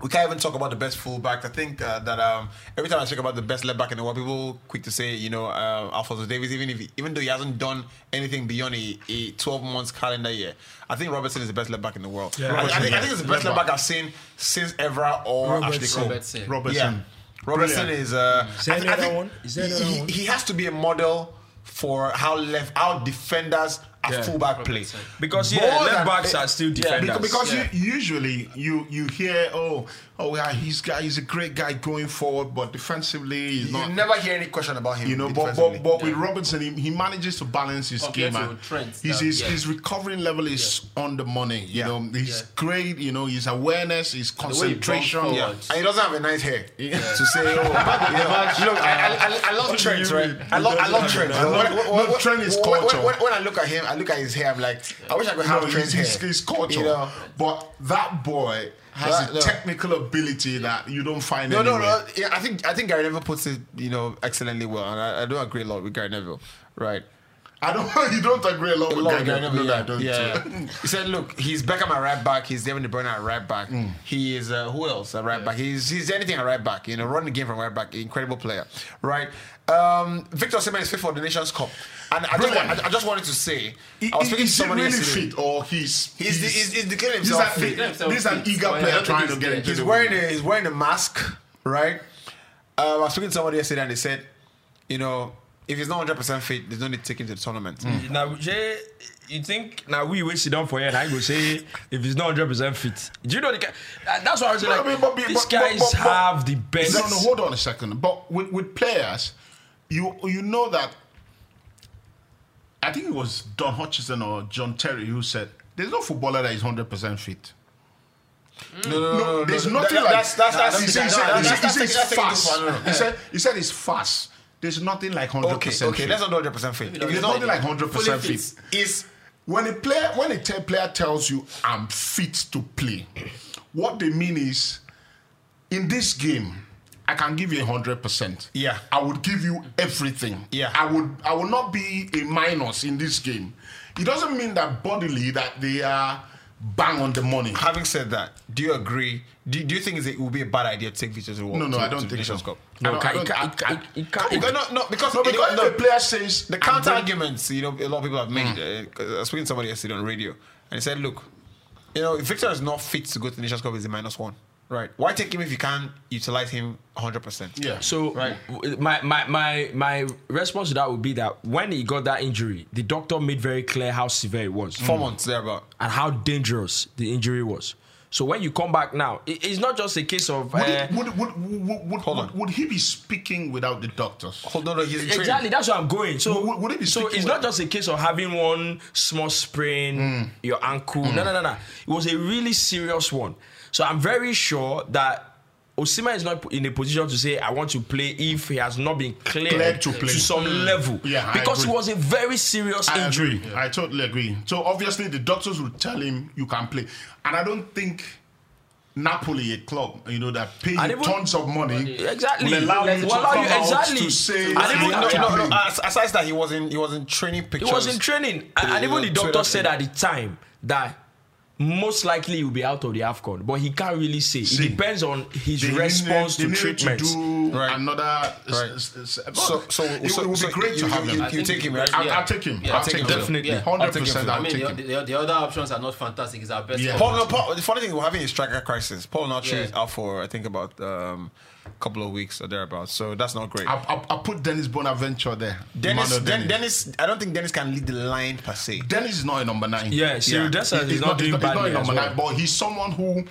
A: we can't even talk about the best fullback. I think uh, that um, every time I speak about the best left back in the world, people quick to say, you know, uh, Alphonso Davies, even if he, even though he hasn't done anything beyond a, a 12 months calendar year, I think Robertson is the best left back in the world.
C: Yeah.
A: I, I think, I think it's the best
D: Left
A: left
D: back.
A: back I've seen since Evra or
C: Robertson.
A: Ashley Cole.
B: Robertson.
D: Robertson.
A: Yeah. Robertson
D: Brilliant.
A: is. Uh,
C: Is there
A: I,
C: any
A: I
C: one? Is there
A: he,
C: another
A: he-
C: one?
A: he has to be a model for how left, how defenders at
C: Yeah.
A: fullback play.
C: Because
A: More
C: yeah,
A: than-
C: left backs are still defenders.
D: Because, because
B: Yeah.
D: you, usually you you hear oh oh yeah he's guy he's a great guy going forward but defensively he's
A: You
D: not
A: never hear any question about him.
D: you know but
A: defensively.
D: but, but with Robertson he, he manages to balance his
B: Compared
D: game
B: to
D: and
B: Trent,
D: his, his,
B: yeah.
D: his recovering level is on the money you
A: Yeah.
D: know he's
B: Yeah.
D: great you know his awareness his
B: way he
D: concentration
B: forward.
A: yeah. and he doesn't have a nice hair to say. Oh, [LAUGHS] you know, look, I, I, I, I love Trent, right? I love, I love Trent.
D: I love-
A: When- when-
D: no,
A: when-
D: Trent is culture.
A: When, when I look at him, I look at his hair. I'm like, I wish I could have
D: no,
A: Trent's hair.
D: he's, he's culture.
A: You know?
D: But that boy has a
A: no.
D: technical ability that you don't find any
A: No, no,
D: anywhere.
A: no. Yeah, I think I think Gary Neville puts it, you know, excellently well, and I, I do agree a lot with Gary Neville, right?
D: I don't. [LAUGHS] You don't agree a lot
A: A
D: with
A: lot
D: Gary
A: with Gary
D: Neville.
A: Neville,
D: No, I
A: yeah.
D: don't.
A: yeah,
D: too.
A: yeah. [LAUGHS] he said, "Look, he's Beckham at right back. He's Kevin De Bruyne at right back. He is uh, who else at right back? He's he's anything at right back. You know, run the game from right back. Incredible player, right? Um, Victor Osimhen is fit for the Nations Cup, and I just, I, I just wanted to say,
D: He-
A: I was speaking to
D: is he
A: somebody
D: really
A: yesterday.
D: fit or he's
A: He's, he's, he's, he's declaring
D: This is,
A: himself
D: an,
A: fit.
B: Himself
D: this is an eager
B: but
D: player trying to get
B: there.
D: into
A: He's
D: the
A: wearing a he's wearing a mask, right? Um, I was speaking to somebody yesterday, and they said, you know, if he's not hundred percent fit, there's no need to take him to the tournament. Mm.
C: Now, Jay, you think now we will sit down for here and I go say if he's not hundred percent fit. Do you know the guy? That's why I was
D: No,
C: like,
D: I mean, but- but-
C: these
D: but-
C: guys
D: but- but-
C: have the best.
D: No, no, hold on a second. But with, with players, you you know that. I think it was Don Hutchison or John Terry who said, "There's no footballer that is hundred percent fit." Mm.
A: No, no, no, no,
D: there's
A: no,
D: nothing
A: that-
D: like
A: that's that's that's
D: he
A: he
D: said,
A: said,
D: he
A: that's-
D: said, he
A: that's
D: said
A: taking-
D: it's
A: that's taking
D: fast.
A: too far, no, no.
D: He said he said it's fast. There's nothing like hundred
A: Okay,
D: percent.
A: okay, let's not hundred percent fit. If
D: There's
A: he's
D: nothing
A: not
D: like hundred percent
B: fully
D: fit.
B: fit.
A: is
D: When a player, when a te- player tells you I'm fit to play, what they mean is, in this game, I can give you hundred percent.
A: Yeah.
D: I would give you everything.
A: Yeah.
D: I would. I will not be a minus in this game. It doesn't mean that bodily that they are bang on the money.
A: having said that, do you agree? Do, do you think it's it would be a bad idea to take Victor to the World?
D: No, no,
A: to,
D: I don't think
A: Nations
D: so.
A: Cup?
D: I
C: No,
D: don't- I don't-
C: it ca-
D: I-
C: it- it ca-
A: No, no, no, because
D: No, because
A: no,
D: if player says
A: the counter arguments, you know, a lot of people have made. Uh, 'cause I was speaking to somebody yesterday on radio, and he said, "Look, you know, if Victor is not fit to go to the Nations Cup, he's a minus minus one, right? Why take him if you can't utilize him 100 percent?
D: Yeah.
C: So
A: Right.
C: my, my my my response to that would be that when he got that injury, the doctor made very clear how severe it was
A: Four months thereabout.
C: and how dangerous the injury was. So when you come back now, it- it's not just a case of
D: Would,
C: uh,
D: it, would, would, would, would,
A: Hold
D: would,
A: on.
D: would he be speaking without the doctors?
A: Hold on, no, he's in training.
C: Exactly, that's where I'm going. So,
D: Would- would it be
C: so
D: speaking
C: it's not just a case of having one small sprain,
D: Mm.
C: your ankle. No, no, no, no. It was a really serious one. So I'm very sure that Osimhen is not in a position to say I want to play if he has not been cleared,
D: Cleared to play.
C: to some mm. level.
D: Yeah,
C: because
D: agree.
C: it was a very serious
D: I
C: injury.
D: agree. I totally agree. So obviously the doctors will tell him you can play, and I don't think Napoli, a club, you know, that pay
C: And even-
D: tons of money,
C: Exactly.
D: will allow
C: Will
D: you to
C: allow
D: come
C: you-
D: out
C: exactly.
D: to say
C: And even-
A: no,
C: Yeah.
A: no, no, as- Aside that, he was in he was in training pictures.
C: He was in training, and, and even the doctor said at the time that most likely he will be out of the Afcon, but he can't really say.
D: See,
C: it depends on his
D: They
C: response
D: needed-
C: to
D: they needed
C: treatment.
D: do
A: Right.
D: another.
A: Right.
D: s- s- s-
A: So- so-
D: it,
A: so-
D: it would
A: so
D: be great
A: you-
D: to have
A: you-
D: him.
B: I
A: you
B: think-
A: take him, right?
D: I'll,
B: Yeah.
D: I'll take him.
B: Yeah,
D: I'll
B: I'll
D: take
B: take
D: him.
B: him.
C: Definitely.
B: Yeah.
D: Hundred
A: I'll take him
D: percent.
A: for
B: I mean,
D: take
B: the,
D: him.
B: the, the other options are not fantastic. It's our best.
D: Yeah.
A: Paul, no, Paul, the funny thing, we're having a striker crisis. Paul Onuachu
B: Yeah.
A: is out for I think about um, a couple of weeks or thereabouts. So that's not great.
D: I'll, I'll, I'll put Dennis Bonaventure there.
A: Dennis,
D: Emmanuel
A: Den- Dennis, I don't think Dennis can lead the line per se.
D: Dennis is not a number nine.
C: Yeah, Cyriel Dessers is
D: He's
C: not doing
D: he's
C: badly
D: He's not a number
C: well.
D: nine, but he's someone who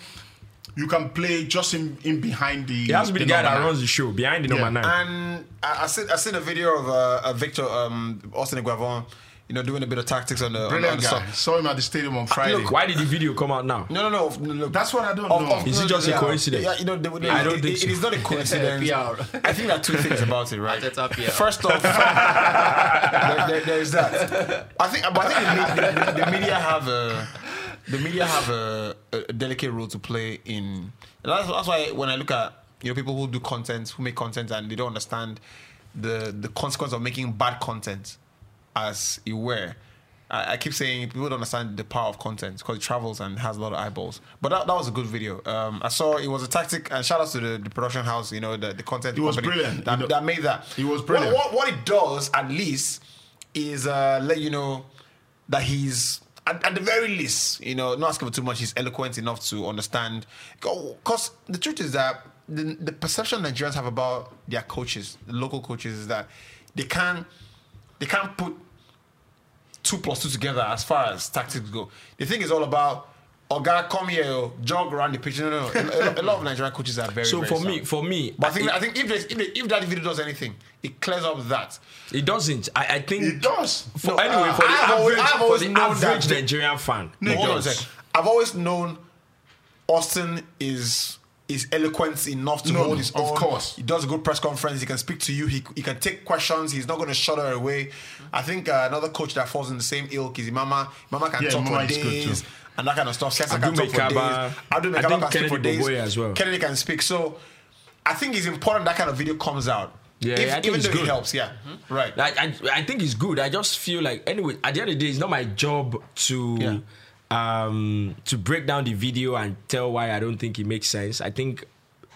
D: you can play just in, in behind the.
C: He has to be the, guy that
D: nine.
C: runs the show behind the number nine.
A: And I, I seen I seen a video of uh, uh, Victor um, Austin Eguavoen, you know, doing a bit of tactics on the on, on the
D: guy.
A: side.
D: Saw him at the stadium on ah, Friday.
A: look,
C: Why did the video come out now?
A: No, no, no, no, no.
D: That's what I don't
A: Of-
D: know.
A: of-
C: Is it
A: no,
C: just a coincidence?
A: Yeah, you know, the, the,
C: I don't
A: it,
C: think
A: it-
C: so.
A: it is not a [LAUGHS] coincidence.
B: PR.
A: I think there are two things about it, right? [LAUGHS]
B: Arteta PR.
A: First off, [LAUGHS] there, there- there is that. I think, but I think the, me- the, the media have a the media have a, a delicate role to play in. That's, that's why when I look at you know people who do content, who make content, and they don't understand the the consequence of making bad content, as it were. I, I keep saying people don't understand the power of content because it travels and has a lot of eyeballs. But that, that was a good video. Um, I saw it was a tactic, and shout out to the, the production house. You know the, the content.
D: It was brilliant.
A: That,
D: You know,
A: that made that.
D: it was
A: What-
D: brilliant.
A: What, what it does at least is uh, let you know that he's at, at the very least, you know, not asking for too much. He's eloquent enough to understand. Because the truth is that the, the perception Nigerians have about their coaches, the local coaches, is that they can't they can't put two plus two together as far as tactics go. The thing is all about. Oh God, come here, oh, jog around the pitch. No, no, no. A, a- a lot of Nigerian coaches are very.
C: So
A: very
C: for
A: sound.
C: me, for me,
A: But I think
C: it,
A: I think if if, the- if that video does anything, it clears up that.
C: it doesn't. I, I think
D: It does.
C: For,
A: No,
C: anyway,
A: uh,
C: for the
A: I've always-
C: average,
A: I've always
C: for the
A: known
C: average
A: the-
C: Nigerian fan,
A: No,
C: it
A: hold on a
C: does.
A: I've always known Austin is is eloquent enough to
D: No,
A: hold his
D: of
A: own.
D: course.
A: he does a good press conference. He can speak to you. He, he can take questions. He's not going to shut her away. I think uh, another coach that falls in the same ilk is Mama. Mama can
D: Yeah,
A: talk
D: Mama
A: for
D: is good
A: days
D: too.
A: and that kind of stuff. Sessa
C: Adu
A: can talk for
C: Mekaba.
A: days. Adu
C: I
A: Mekaba
C: think
A: can speak for
C: Kennedy
A: days.
C: As well.
A: Kennedy can speak. So I think it's important that kind of video comes out.
C: Yeah,
A: If-
C: yeah, I think
A: even
C: it's
A: though it helps. Yeah, right.
C: I, I, I think it's good. I just feel like anyway, at the end of the day, it's not my job to um to break down the video and tell why I don't think it makes sense. I think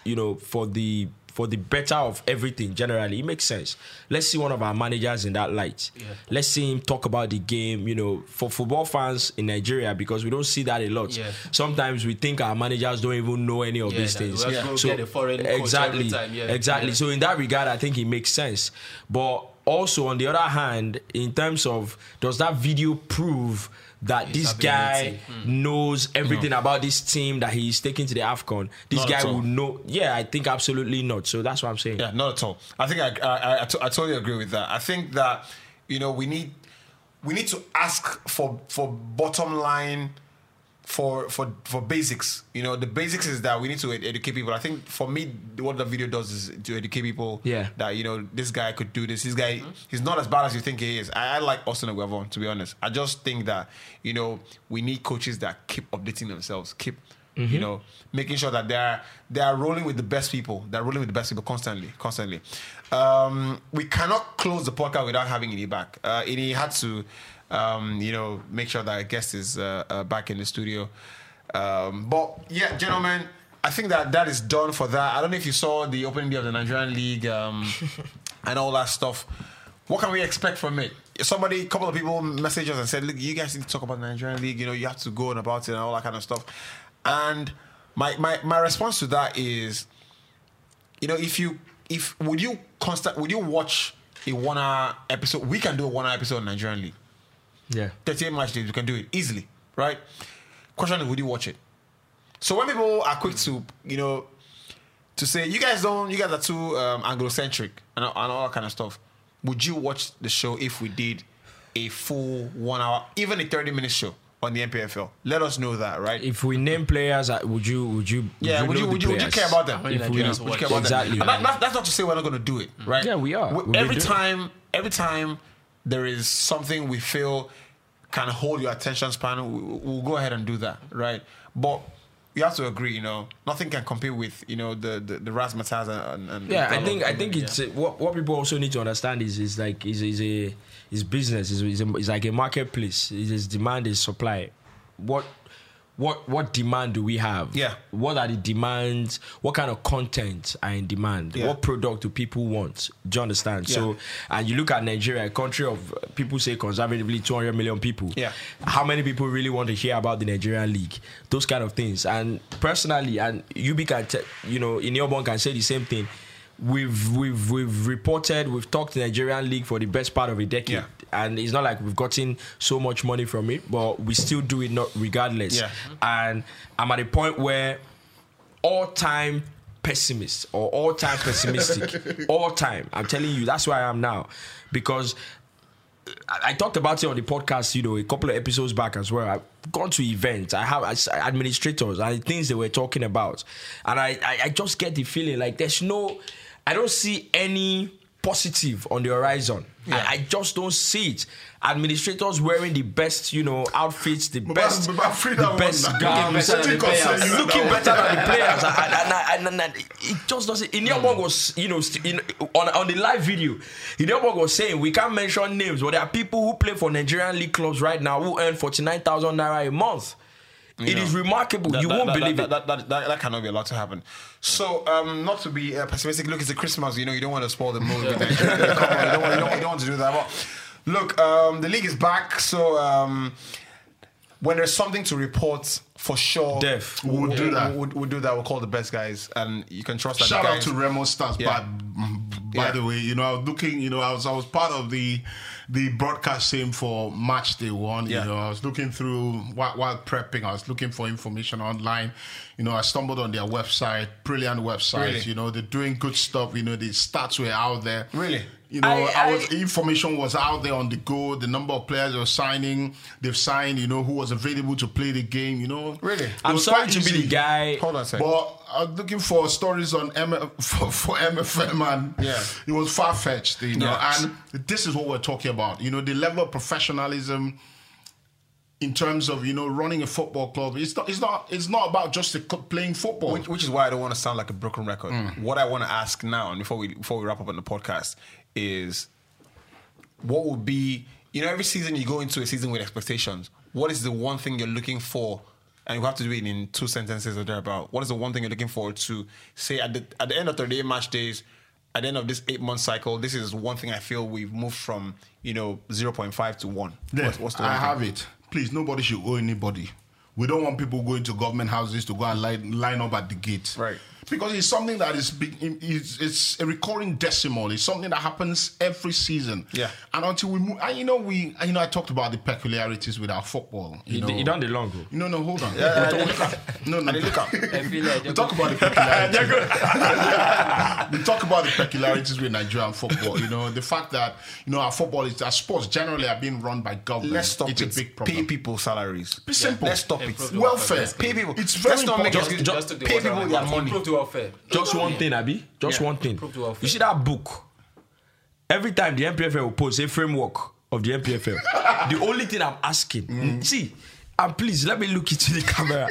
C: you know for the for the better of everything generally it makes sense let's see one of our managers in that light
B: Yeah.
C: let's see him talk about the game you know for football fans in nigeria because we don't see that a lot
B: Yeah.
C: sometimes we think our managers don't even know any of
B: Yeah,
C: these things
B: we have get a foreign coach
C: exactly
B: every time, yeah.
C: exactly so in that regard, I think it makes sense. But also on the other hand, in terms of does that video prove that
B: His
C: this guy.
B: Hmm.
C: knows everything about this team that he's taking to the AFCON? This
A: Not
C: guy will know. Yeah, I think absolutely not. So that's what I'm saying.
A: Yeah, not at all. I think I I, I, I totally agree with that. I think that you know we need we need to ask for for bottom line for for for basics. You know, the basics is that we need to ed- educate people. I think for me, what the video does is to educate people.
C: Yeah.
A: That you know this guy could do this. This guy, he's not as bad as you think he is. I, I like Austin Eguavoen to be honest. I just think that you know we need coaches that keep updating themselves, keep. You know, making sure that they're they are rolling with the best people. They're rolling with the best people constantly, constantly. Um, we cannot close the podcast without having Ini back. Uh, Ini had to, um, you know, make sure that our guest is uh, uh, back in the studio. Um, but yeah, gentlemen, I think that that is done for that. I don't know if you saw the opening day of the Nigerian League um, [LAUGHS] and all that stuff. What can we expect from it? Somebody, a couple of people messaged us and said, "Look, you guys need to talk about the Nigerian League. You know, you have to go on about it and all that kind of stuff." And my my my response to that is, you know, if you if would you constant would you watch a one hour episode? We can do a one hour episode in Nigerian League.
C: Yeah.
A: 38 match days, we can do it easily, right? Question is, would you watch it? So when people are quick to, you know, to say you guys don't, you guys are too um, Anglo-centric and, all- and all that kind of stuff, would you watch the show if we did a full one hour, even a thirty-minute show on the NPFL? Let us know that, right?
C: If we name players, uh, would you would you
A: yeah, would you would you, would you care about them?
B: many
A: If we-
B: Nigerians
A: would you care about
C: Exactly.
A: them? And that- that- that's not to say we're not going to do it, right?
C: Yeah, we are.
A: We- every time, every time there is something we feel can hold your attention span, we- we'll go ahead and do that, right? But you have to agree, you know, nothing can compete with you know the the, the razzmatazz and, and
C: Yeah, I think I think it's uh, what what people also need to understand is is like is is a is business is is, is like a marketplace. It is demand is supply. What what what demand do we have?
A: Yeah.
C: What are the demands? What kind of content are in demand?
A: Yeah.
C: What product do people want? Do you understand? So and you look at Nigeria, a country of uh, people say conservatively 200 million people.
A: Yeah.
C: How many people really want to hear about the Nigerian league? Those kind of things. And personally, and Ubi can, te- you know, in your can say the same thing. We've we've we've reported, we've talked to Nigerian league for the best part of a decade,
A: Yeah.
C: And it's not like we've gotten so much money from it, but we still do it not regardless.
A: Yeah. Mm-hmm.
C: And I'm at a point where all time pessimist or all time pessimistic, [LAUGHS] all time. I'm telling you, that's where I am now, because I I talked about it on the podcast, you know, a couple of episodes back as well. I've gone to events. I have administrators and things they were talking about, and I, I, I just get the feeling like there's no, I don't see any positive on the horizon. I, I just don't see it. Administrators wearing the best, you know, outfits, the best,
D: but
C: the best gowns,
B: Looking better than the players.
C: looking better than the players. [LAUGHS] And, and, and, it just doesn't. Inyabong mm. was, you know, in, on, on the live video, Inyabong was saying we can't mention names, but there are people who play for Nigerian league clubs right now who earn 49,000 naira a month. It is
A: know,
C: remarkable.
A: That-
C: you
A: that-
C: won't
A: that-
C: believe
A: that,
C: it.
A: That, that, that, that cannot be allowed to happen. So, um, not to be uh, pessimistic, look, it's a Christmas. You know, you don't want to spoil the mood. with it. [LAUGHS] You don't, want, you, don't, you don't want to do that. But look, um, the league is back. So, um, when there's something to report, for sure,
C: Def.
D: We'll do that.
A: We'll, we'll do that. We'll call the best guys, and you can trust that.
D: Shout
A: the
D: out to Remo Stars.
A: Yeah.
D: By, by
A: Yeah.
D: the way, you know, I was looking, you know, I was I was part of the the broadcast team for match day one.
A: Yeah.
D: You know, I was looking through while, while prepping, I was looking for information online. You know, I stumbled on their website, brilliant website.
A: Really?
D: You know, they're doing good stuff. You know, the stats were out there.
A: Really?
D: You know,
C: I-
D: I, was information was out there on the go. The number of players they were signing, they've signed. You know, who was available to play the game. You know,
A: Really?
D: It
C: I'm
D: was
C: sorry
D: quite
C: to be the guy.
A: Hold on a second.
D: But I was looking for stories on M- [LAUGHS] for, for MFM and
A: Yeah.
D: it was far fetched, you know.
A: Yeah.
D: And this is what we're talking about, you know, the level of professionalism in terms of you know running a football club. It's not. It's not. It's not about just the co- playing football.
A: Which, which is why I don't want to sound like a broken record.
C: Mm.
A: What I want to ask now, and before we before we wrap up on the podcast, is what would be you know every season you go into a season with expectations. What is the one thing you're looking for? And you have to do it in two sentences or thereabout. What is the one thing you're looking forward to? Say at the at the end of 38 match days, at the end of this eight month cycle, this is one thing I feel we've moved from you know 0.5 to one.
D: Yeah,
A: What's, what's the
D: I
A: one thing?
D: have it. Please, nobody should owe anybody. We don't want people going to government houses to go and line, line up at the gate.
A: Right.
D: Because it's something that is big, it's, it's a recurring decimal. It's something that happens every season.
A: Yeah.
D: And until we move, and you know, we, you know, I talked about the peculiarities with our football. You,
C: You,
D: know,
C: d- you done the long go.
D: No, no, hold on.
A: Yeah,
D: We
A: yeah,
D: talk-
A: yeah.
D: no, no,
A: I look up.
B: I feel like
D: we talk about the [LAUGHS] peculiarities. [LAUGHS] we talk about the peculiarities with Nigerian football. You know, the fact that you know our football is our sports generally are being run by government.
A: Let's stop
D: it's
A: it.
D: a big problem.
A: Pay people salaries.
D: Be simple.
A: Let's stop it.
D: Welfare.
B: welfare.
A: Pay people.
D: It's very
A: Let's not
D: important.
A: excuses.
B: just took the
A: pay people their
B: my mouth.
A: money.
B: Improve the welfare.
C: Just one thing, Abby. Just one thing.
B: Prove welfare.
C: You see that book? Every time the NPFL will post a framework of the NPFL, the only thing I'm asking, mm. see, and please let me look into the camera.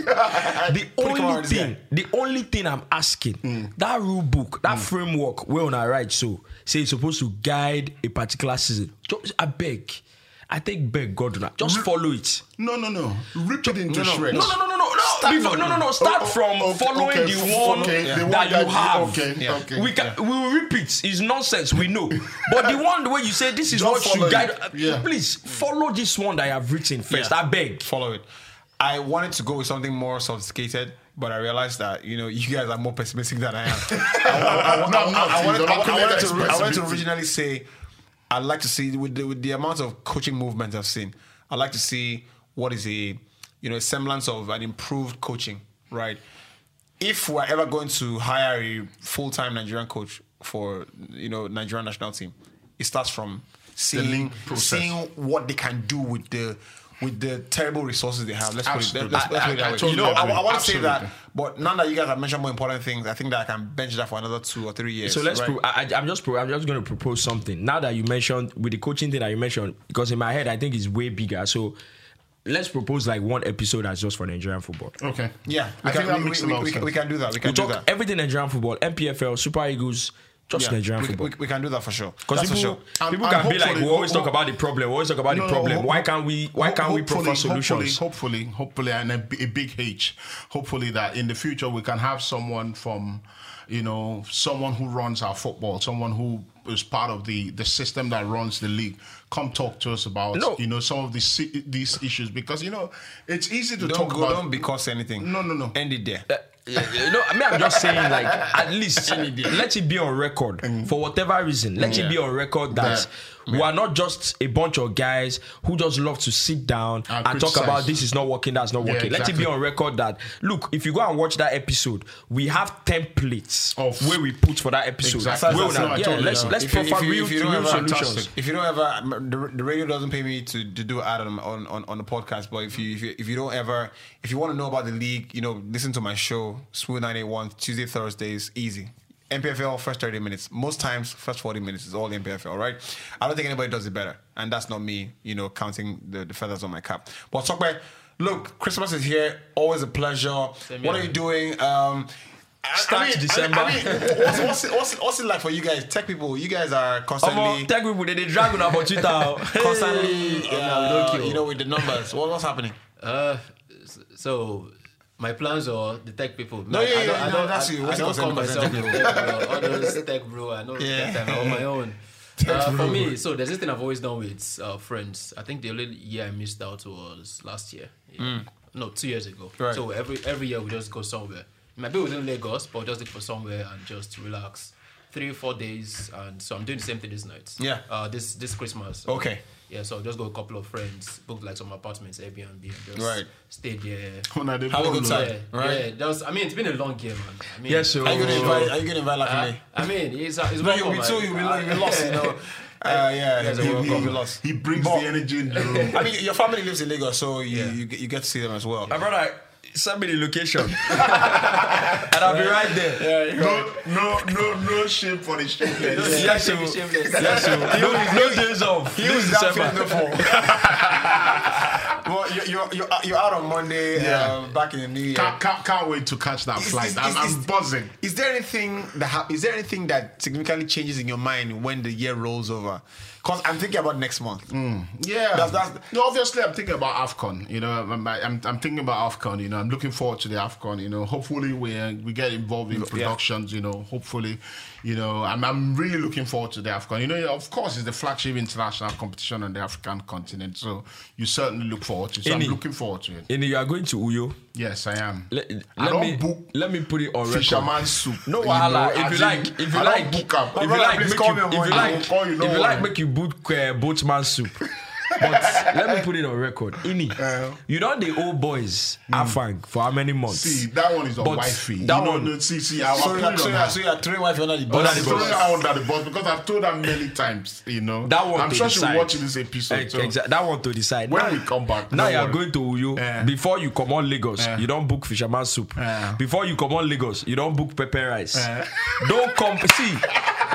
C: the [LAUGHS] only thing, the only thing I'm asking, mm. that rule book, that mm. framework, where on I write so, say it's supposed to guide a particular season. Just, I beg, I take beg God, now, just follow it.
D: No, no, no. Rip it into
A: No, no.
D: shreds.
C: No, no, no, no, no, no.
A: Start
C: Before,
A: from-
C: no, no, no. Start
D: Oh, oh,
C: from
D: okay,
C: following
D: okay,
C: the one
D: okay, the
C: that
D: one that
C: you
D: you-
C: have.
D: okay,
A: Yeah.
D: okay.
C: We can we will repeat. It's nonsense. We know, [LAUGHS] but the one where you say this is
D: Don't
C: what
D: follow
C: should guide.
D: Yeah.
C: Please follow this one that I have written first.
A: Yeah.
C: I beg.
A: follow it. I wanted to go with something more sophisticated, but I realized that you know you guys are more pessimistic than I am. I wanted to originally say I'd like to see with the, with the amount of coaching movement I've seen. I'd like to see what is a you know a semblance of an improved coaching right? If we're ever going to hire a full-time Nigerian coach for you know Nigerian national team, it starts from seeing
D: link
A: seeing what they can do with the with the terrible resources they have. Let's put it,
D: Absolutely.
A: let's, let's put it
D: I- I
A: that way.
D: totally
A: you know, I. I want to say that, but now that you guys have mentioned more important things, I think that I can bench that for another two or three years.
C: So let's.
A: right?
C: Pro- I, I- I'm just. Pro- I'm just going to propose something. Now that you mentioned with the coaching thing that you mentioned, because in my head I think it's way bigger. So let's propose like one episode that's just for Nigerian football.
D: Okay.
A: yeah,
D: I
A: we
D: think
A: can,
D: that
A: we,
D: makes
A: we, we,
D: sense.
A: we can do that. We can
C: We
A: do
C: talk
A: that.
C: everything Nigerian football, NPFL, Super Eagles, just
A: Yeah,
C: Nigerian
A: we,
C: football.
A: we, we can do that for sure.
C: Because
A: That's for sure.
D: And-
C: people
D: and
C: can be like, we always talk about the problem. We always talk about the
D: No,
C: problem. why can't we? Why can't we
D: hopefully-
C: prefer solutions?
D: Hopefully, hopefully, hopefully, and a, b- a big H. Hopefully, that in the future we can have someone from, you know, someone who runs our football, someone who is part of the the system that runs the league. Come talk to us about,
C: No.
D: you know, some of these si- these issues because you know it's easy to
A: Don't
D: talk
A: go,
D: about.
A: don't because anything.
D: No, no, no.
A: End it there.
C: Uh, you know, I mean, I'm just saying, like, at least let it be on record for whatever reason. Let it be on record that
D: That-
C: we are not just a bunch of guys who just love to sit down
D: And
C: and, talk about this is not working, that's not
D: Yeah,
C: working. Let it be on record that look, if you go and watch that episode, we have templates
D: Of-
C: where we put for that episode.
D: Exactly.
C: Where we
D: That's
C: now- yeah,
D: told
C: let's
D: yeah.
C: let's
A: If you- if you-
C: real,
A: if you don't
C: real
A: ever-
C: solutions.
A: If you don't ever, the, the radio doesn't pay me to, to do ad on, on, on, on the podcast, but if you, if you if you don't ever, if you want to know about the league, you know, listen to my show, Smooth 981, Tuesday, Thursdays, easy. NPFL, first 30 minutes. Most times, first 40 minutes is all NPFL, right? I don't think anybody does it better. And that's not me, you know, counting the, the feathers on my cap. But talk about, look, Christmas is here. Always a pleasure.
B: Same
A: what
B: here.
A: are you doing? Um,
C: Start
A: I mean,
C: December.
A: I mean, what's, what's, it, what's, it, what's it like for you guys, tech people? You guys are constantly,
C: Omo, tech people, they, they drag on about Twitter. [LAUGHS]
A: constantly, [LAUGHS]
B: we
A: uh, you know, with the numbers. What, what's happening?
B: Uh, so my plans are the tech people.
A: No, yeah, yeah, no, that's
B: I,
A: you.
B: I
A: What's
B: don't
A: it
B: call myself
A: tech
B: tech bro. All those tech bro. I know
A: Yeah.
B: yeah. time on my own. [LAUGHS] Uh, for me, so there's this thing I've always done with uh, friends. I think the only year I missed out was last year. Yeah. No, two years ago.
A: Mm. Right.
B: So every every year we just go somewhere. It might be within Lagos, but just look for somewhere and just relax. Three, four days, and so I'm doing the same thing this night.
A: Yeah.
B: Uh, this this Christmas.
A: Okay.
B: Yeah, so I'll just go with a couple of friends, booked like some apartments, Airbnb, and just
A: Right.
B: stay there.
D: When
A: Have a good time.
B: Yeah,
A: Right.
B: yeah. Just, I mean, it's been a long year, man. I mean,
C: Yes, so-
A: Are you going to invite, are you gonna invite
B: uh,
A: Lakile?
B: I mean, it's, it's
A: No,
B: welcome,
A: you'll be too, you'll be, you'll be lost, you [LAUGHS] know. Uh, yeah,
B: guys are
A: you'll,
B: welcome.
A: you'll be lost.
D: He brings
A: But-
D: the energy in the room. [LAUGHS]
A: I mean, your family lives in Lagos, so you,
B: Yeah.
A: you, get- you get to see them as well.
C: My brother, send me the location. [LAUGHS] and I'll be right there.
D: no, no, no, no shame for the shameless.
C: Yes, so,
B: Shameless, shameless.
C: yes, so. No, no days off.
A: He was that
C: December.
A: fit well, you're, you're, you're, you're out on Monday,
D: Yeah.
A: um, back in the new year.
D: Can't, can't, can't wait to catch that
A: Is-
D: flight.
A: is-
D: I'm,
A: is-
D: I'm buzzing.
A: Is there anything that hap- is there anything that significantly changes in your mind when the year rolls over? Because I'm thinking about next month.
D: Yeah,
A: That's- that's-
D: no. Obviously, I'm thinking about Afcon. You know, I'm, I'm, I'm thinking about Afcon. You know, I'm looking forward to the Afcon. You know, hopefully we uh, we get involved in productions. You know, hopefully, you know, I'm, I'm really looking forward to the Afcon. You know, of course, it's the flagship international competition on the African continent. So you certainly look forward to. it. So
C: Ini.
D: I'm looking forward to it.
C: Ini, you are going to Uyo.
D: Yes, I am.
C: Let,
D: I
C: let
D: don't
C: me
D: book
C: let me put it on record.
D: fisherman soup.
C: No
D: you
C: wahala.
D: know,
C: if you like, if you
D: I
C: like,
D: don't
C: if you like, make
A: call
C: you,
A: me
C: if you like,
D: call you,
C: if you like, make you boot uh, boatman soup. But let me put it on record. Ini,
D: Uh,
C: you know the old boys Afang for how many months?
D: See, that one is a
C: But
D: wifey.
C: that
D: you
C: one-
D: no, see, see, I,
A: So
D: I
A: you're,
D: put it
A: so,
D: on
A: you're,
D: her.
A: so you're throwing wife under the
C: Under
A: bus.
C: the
D: I'm
C: bus.
D: throwing her under the bus because I've told her many times, you know.
C: That one
D: I'm
C: to
D: sure she'll watch this episode.
C: Ex-
D: so
C: exa- that one to decide.
D: when
C: Now-
D: we come back,
C: Now
D: don't
C: you are going to Uyo. Before you come on Lagos, you don't book fisherman soup. Before you come on Lagos, you don't book pepper rice. Don't come see.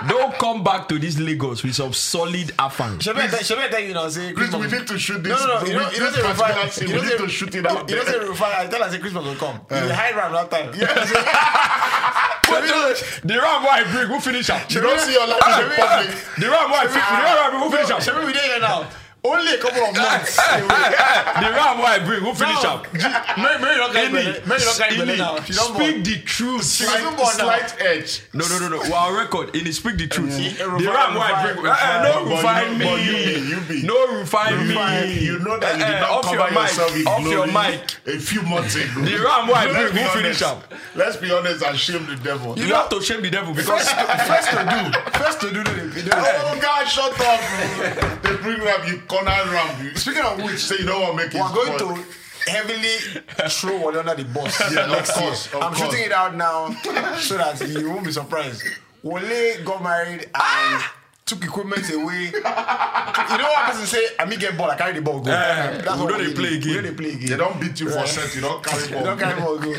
C: Don't come back to this Lagos with some solid afang.
A: Should I tell- should tell you now? Say
D: Chris,
A: Christmas-
D: we need to shoot this.
A: No, no, no. You know,
D: we-
A: you know,
D: this
A: say
D: particular
A: Rufai- you
D: we
A: know,
D: need
A: say-
D: to shoot it out
A: You know, say
D: there.
A: Rufai, I tell her say Christmas will come. Uh. You will hide ram that time.
C: But [LAUGHS] the, the ram why I bring, who finish up?
D: You don't see your life in [LAUGHS] the public.
C: The ram why I bring, the ram why I bring, who ah. finish up?
A: Should we be there now? Only a couple of months. [LAUGHS]
C: the ram why I bring, who finish
A: Now,
C: up?
A: Mary, Mary
C: Ini,
A: belly. Mary belly
C: Ini,
A: now. She don't
C: speak
A: born.
C: the truth.
A: Slight-
D: Slight, slight edge.
C: No, no, no, no. We're on record. In speak the truth.
A: Yeah.
C: The ram why I bring. Uh, uh, no
D: you-
C: refine
D: you
C: me.
D: be- you be.
C: No refine me.
D: You know that you
C: Eh,
D: did
C: eh,
D: not
C: off
D: cover yourself in
C: off
D: glory
C: your mic.
D: a few months ago.
C: The ram why I bring, who finish up?
D: Let's be honest and shame the devil.
C: You have to shame the devil because [LAUGHS]
A: First to, do. First to do the, [LAUGHS]
D: Oh God, shut up! they bring up you corner. You.
A: Speaking of which,
D: say you want to make it.
A: we're going
D: spoil.
A: to heavily throw Wale under the bus
D: Yeah,
A: next
D: course,
A: year. I'm
D: course.
A: shooting it out now [LAUGHS] so that you won't be surprised. Wale got married and took equipment away. you know what person say? I me get ball, I carry the ball go.
C: Eh, we
A: what
C: don't play again.
A: We don't play again.
D: They don't beat you for set. You don't [LAUGHS] carry ball.
A: don't carry ball go.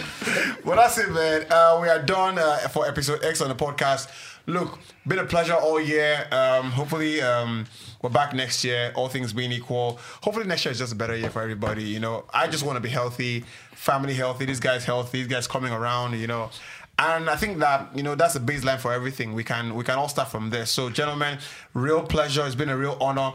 A: Well, that's it, man. Uh, we are done uh, for episode X on the podcast. Look, been a pleasure all year. Um, hopefully, um, we're back next year. All things being equal. Hopefully, next year is just a better year for everybody. You know, I just want to be healthy, family healthy. These guys healthy. These guys coming around. You know. And I think that you know that's the baseline for everything. We can we can all start from there. So, gentlemen, real pleasure. It's been a real honor.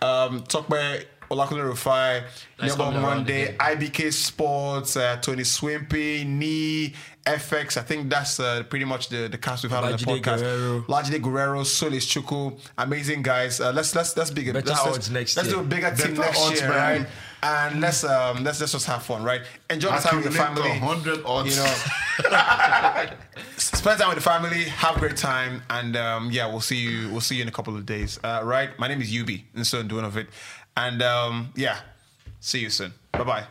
A: Um, talk about Olakunle Rufai,
B: Nice
A: Never
B: coming around
A: Monday. IBK Sports, uh, Tony Swimpy, Knee, FX. I think that's uh, pretty much the, the cast we've had on the podcast.
C: Guerrero.
A: Lajide Guerrero, Solis Chuku, amazing guys. Uh, let's let's let's big
C: Better
A: let's, let's,
C: next
A: let's
C: year.
A: do a bigger team next
D: odds,
A: year,
D: man.
A: right? And let's um let's let's just have fun, right? Enjoy the time with your family.
D: Hundred odds.
A: You know, [LAUGHS] spend time with the family, have a great time, and um, yeah, we'll see you. We'll see you in a couple of days. Uh, right? My name is Yubi, and so I'm doing of it, and um, yeah, see you soon. Bye bye.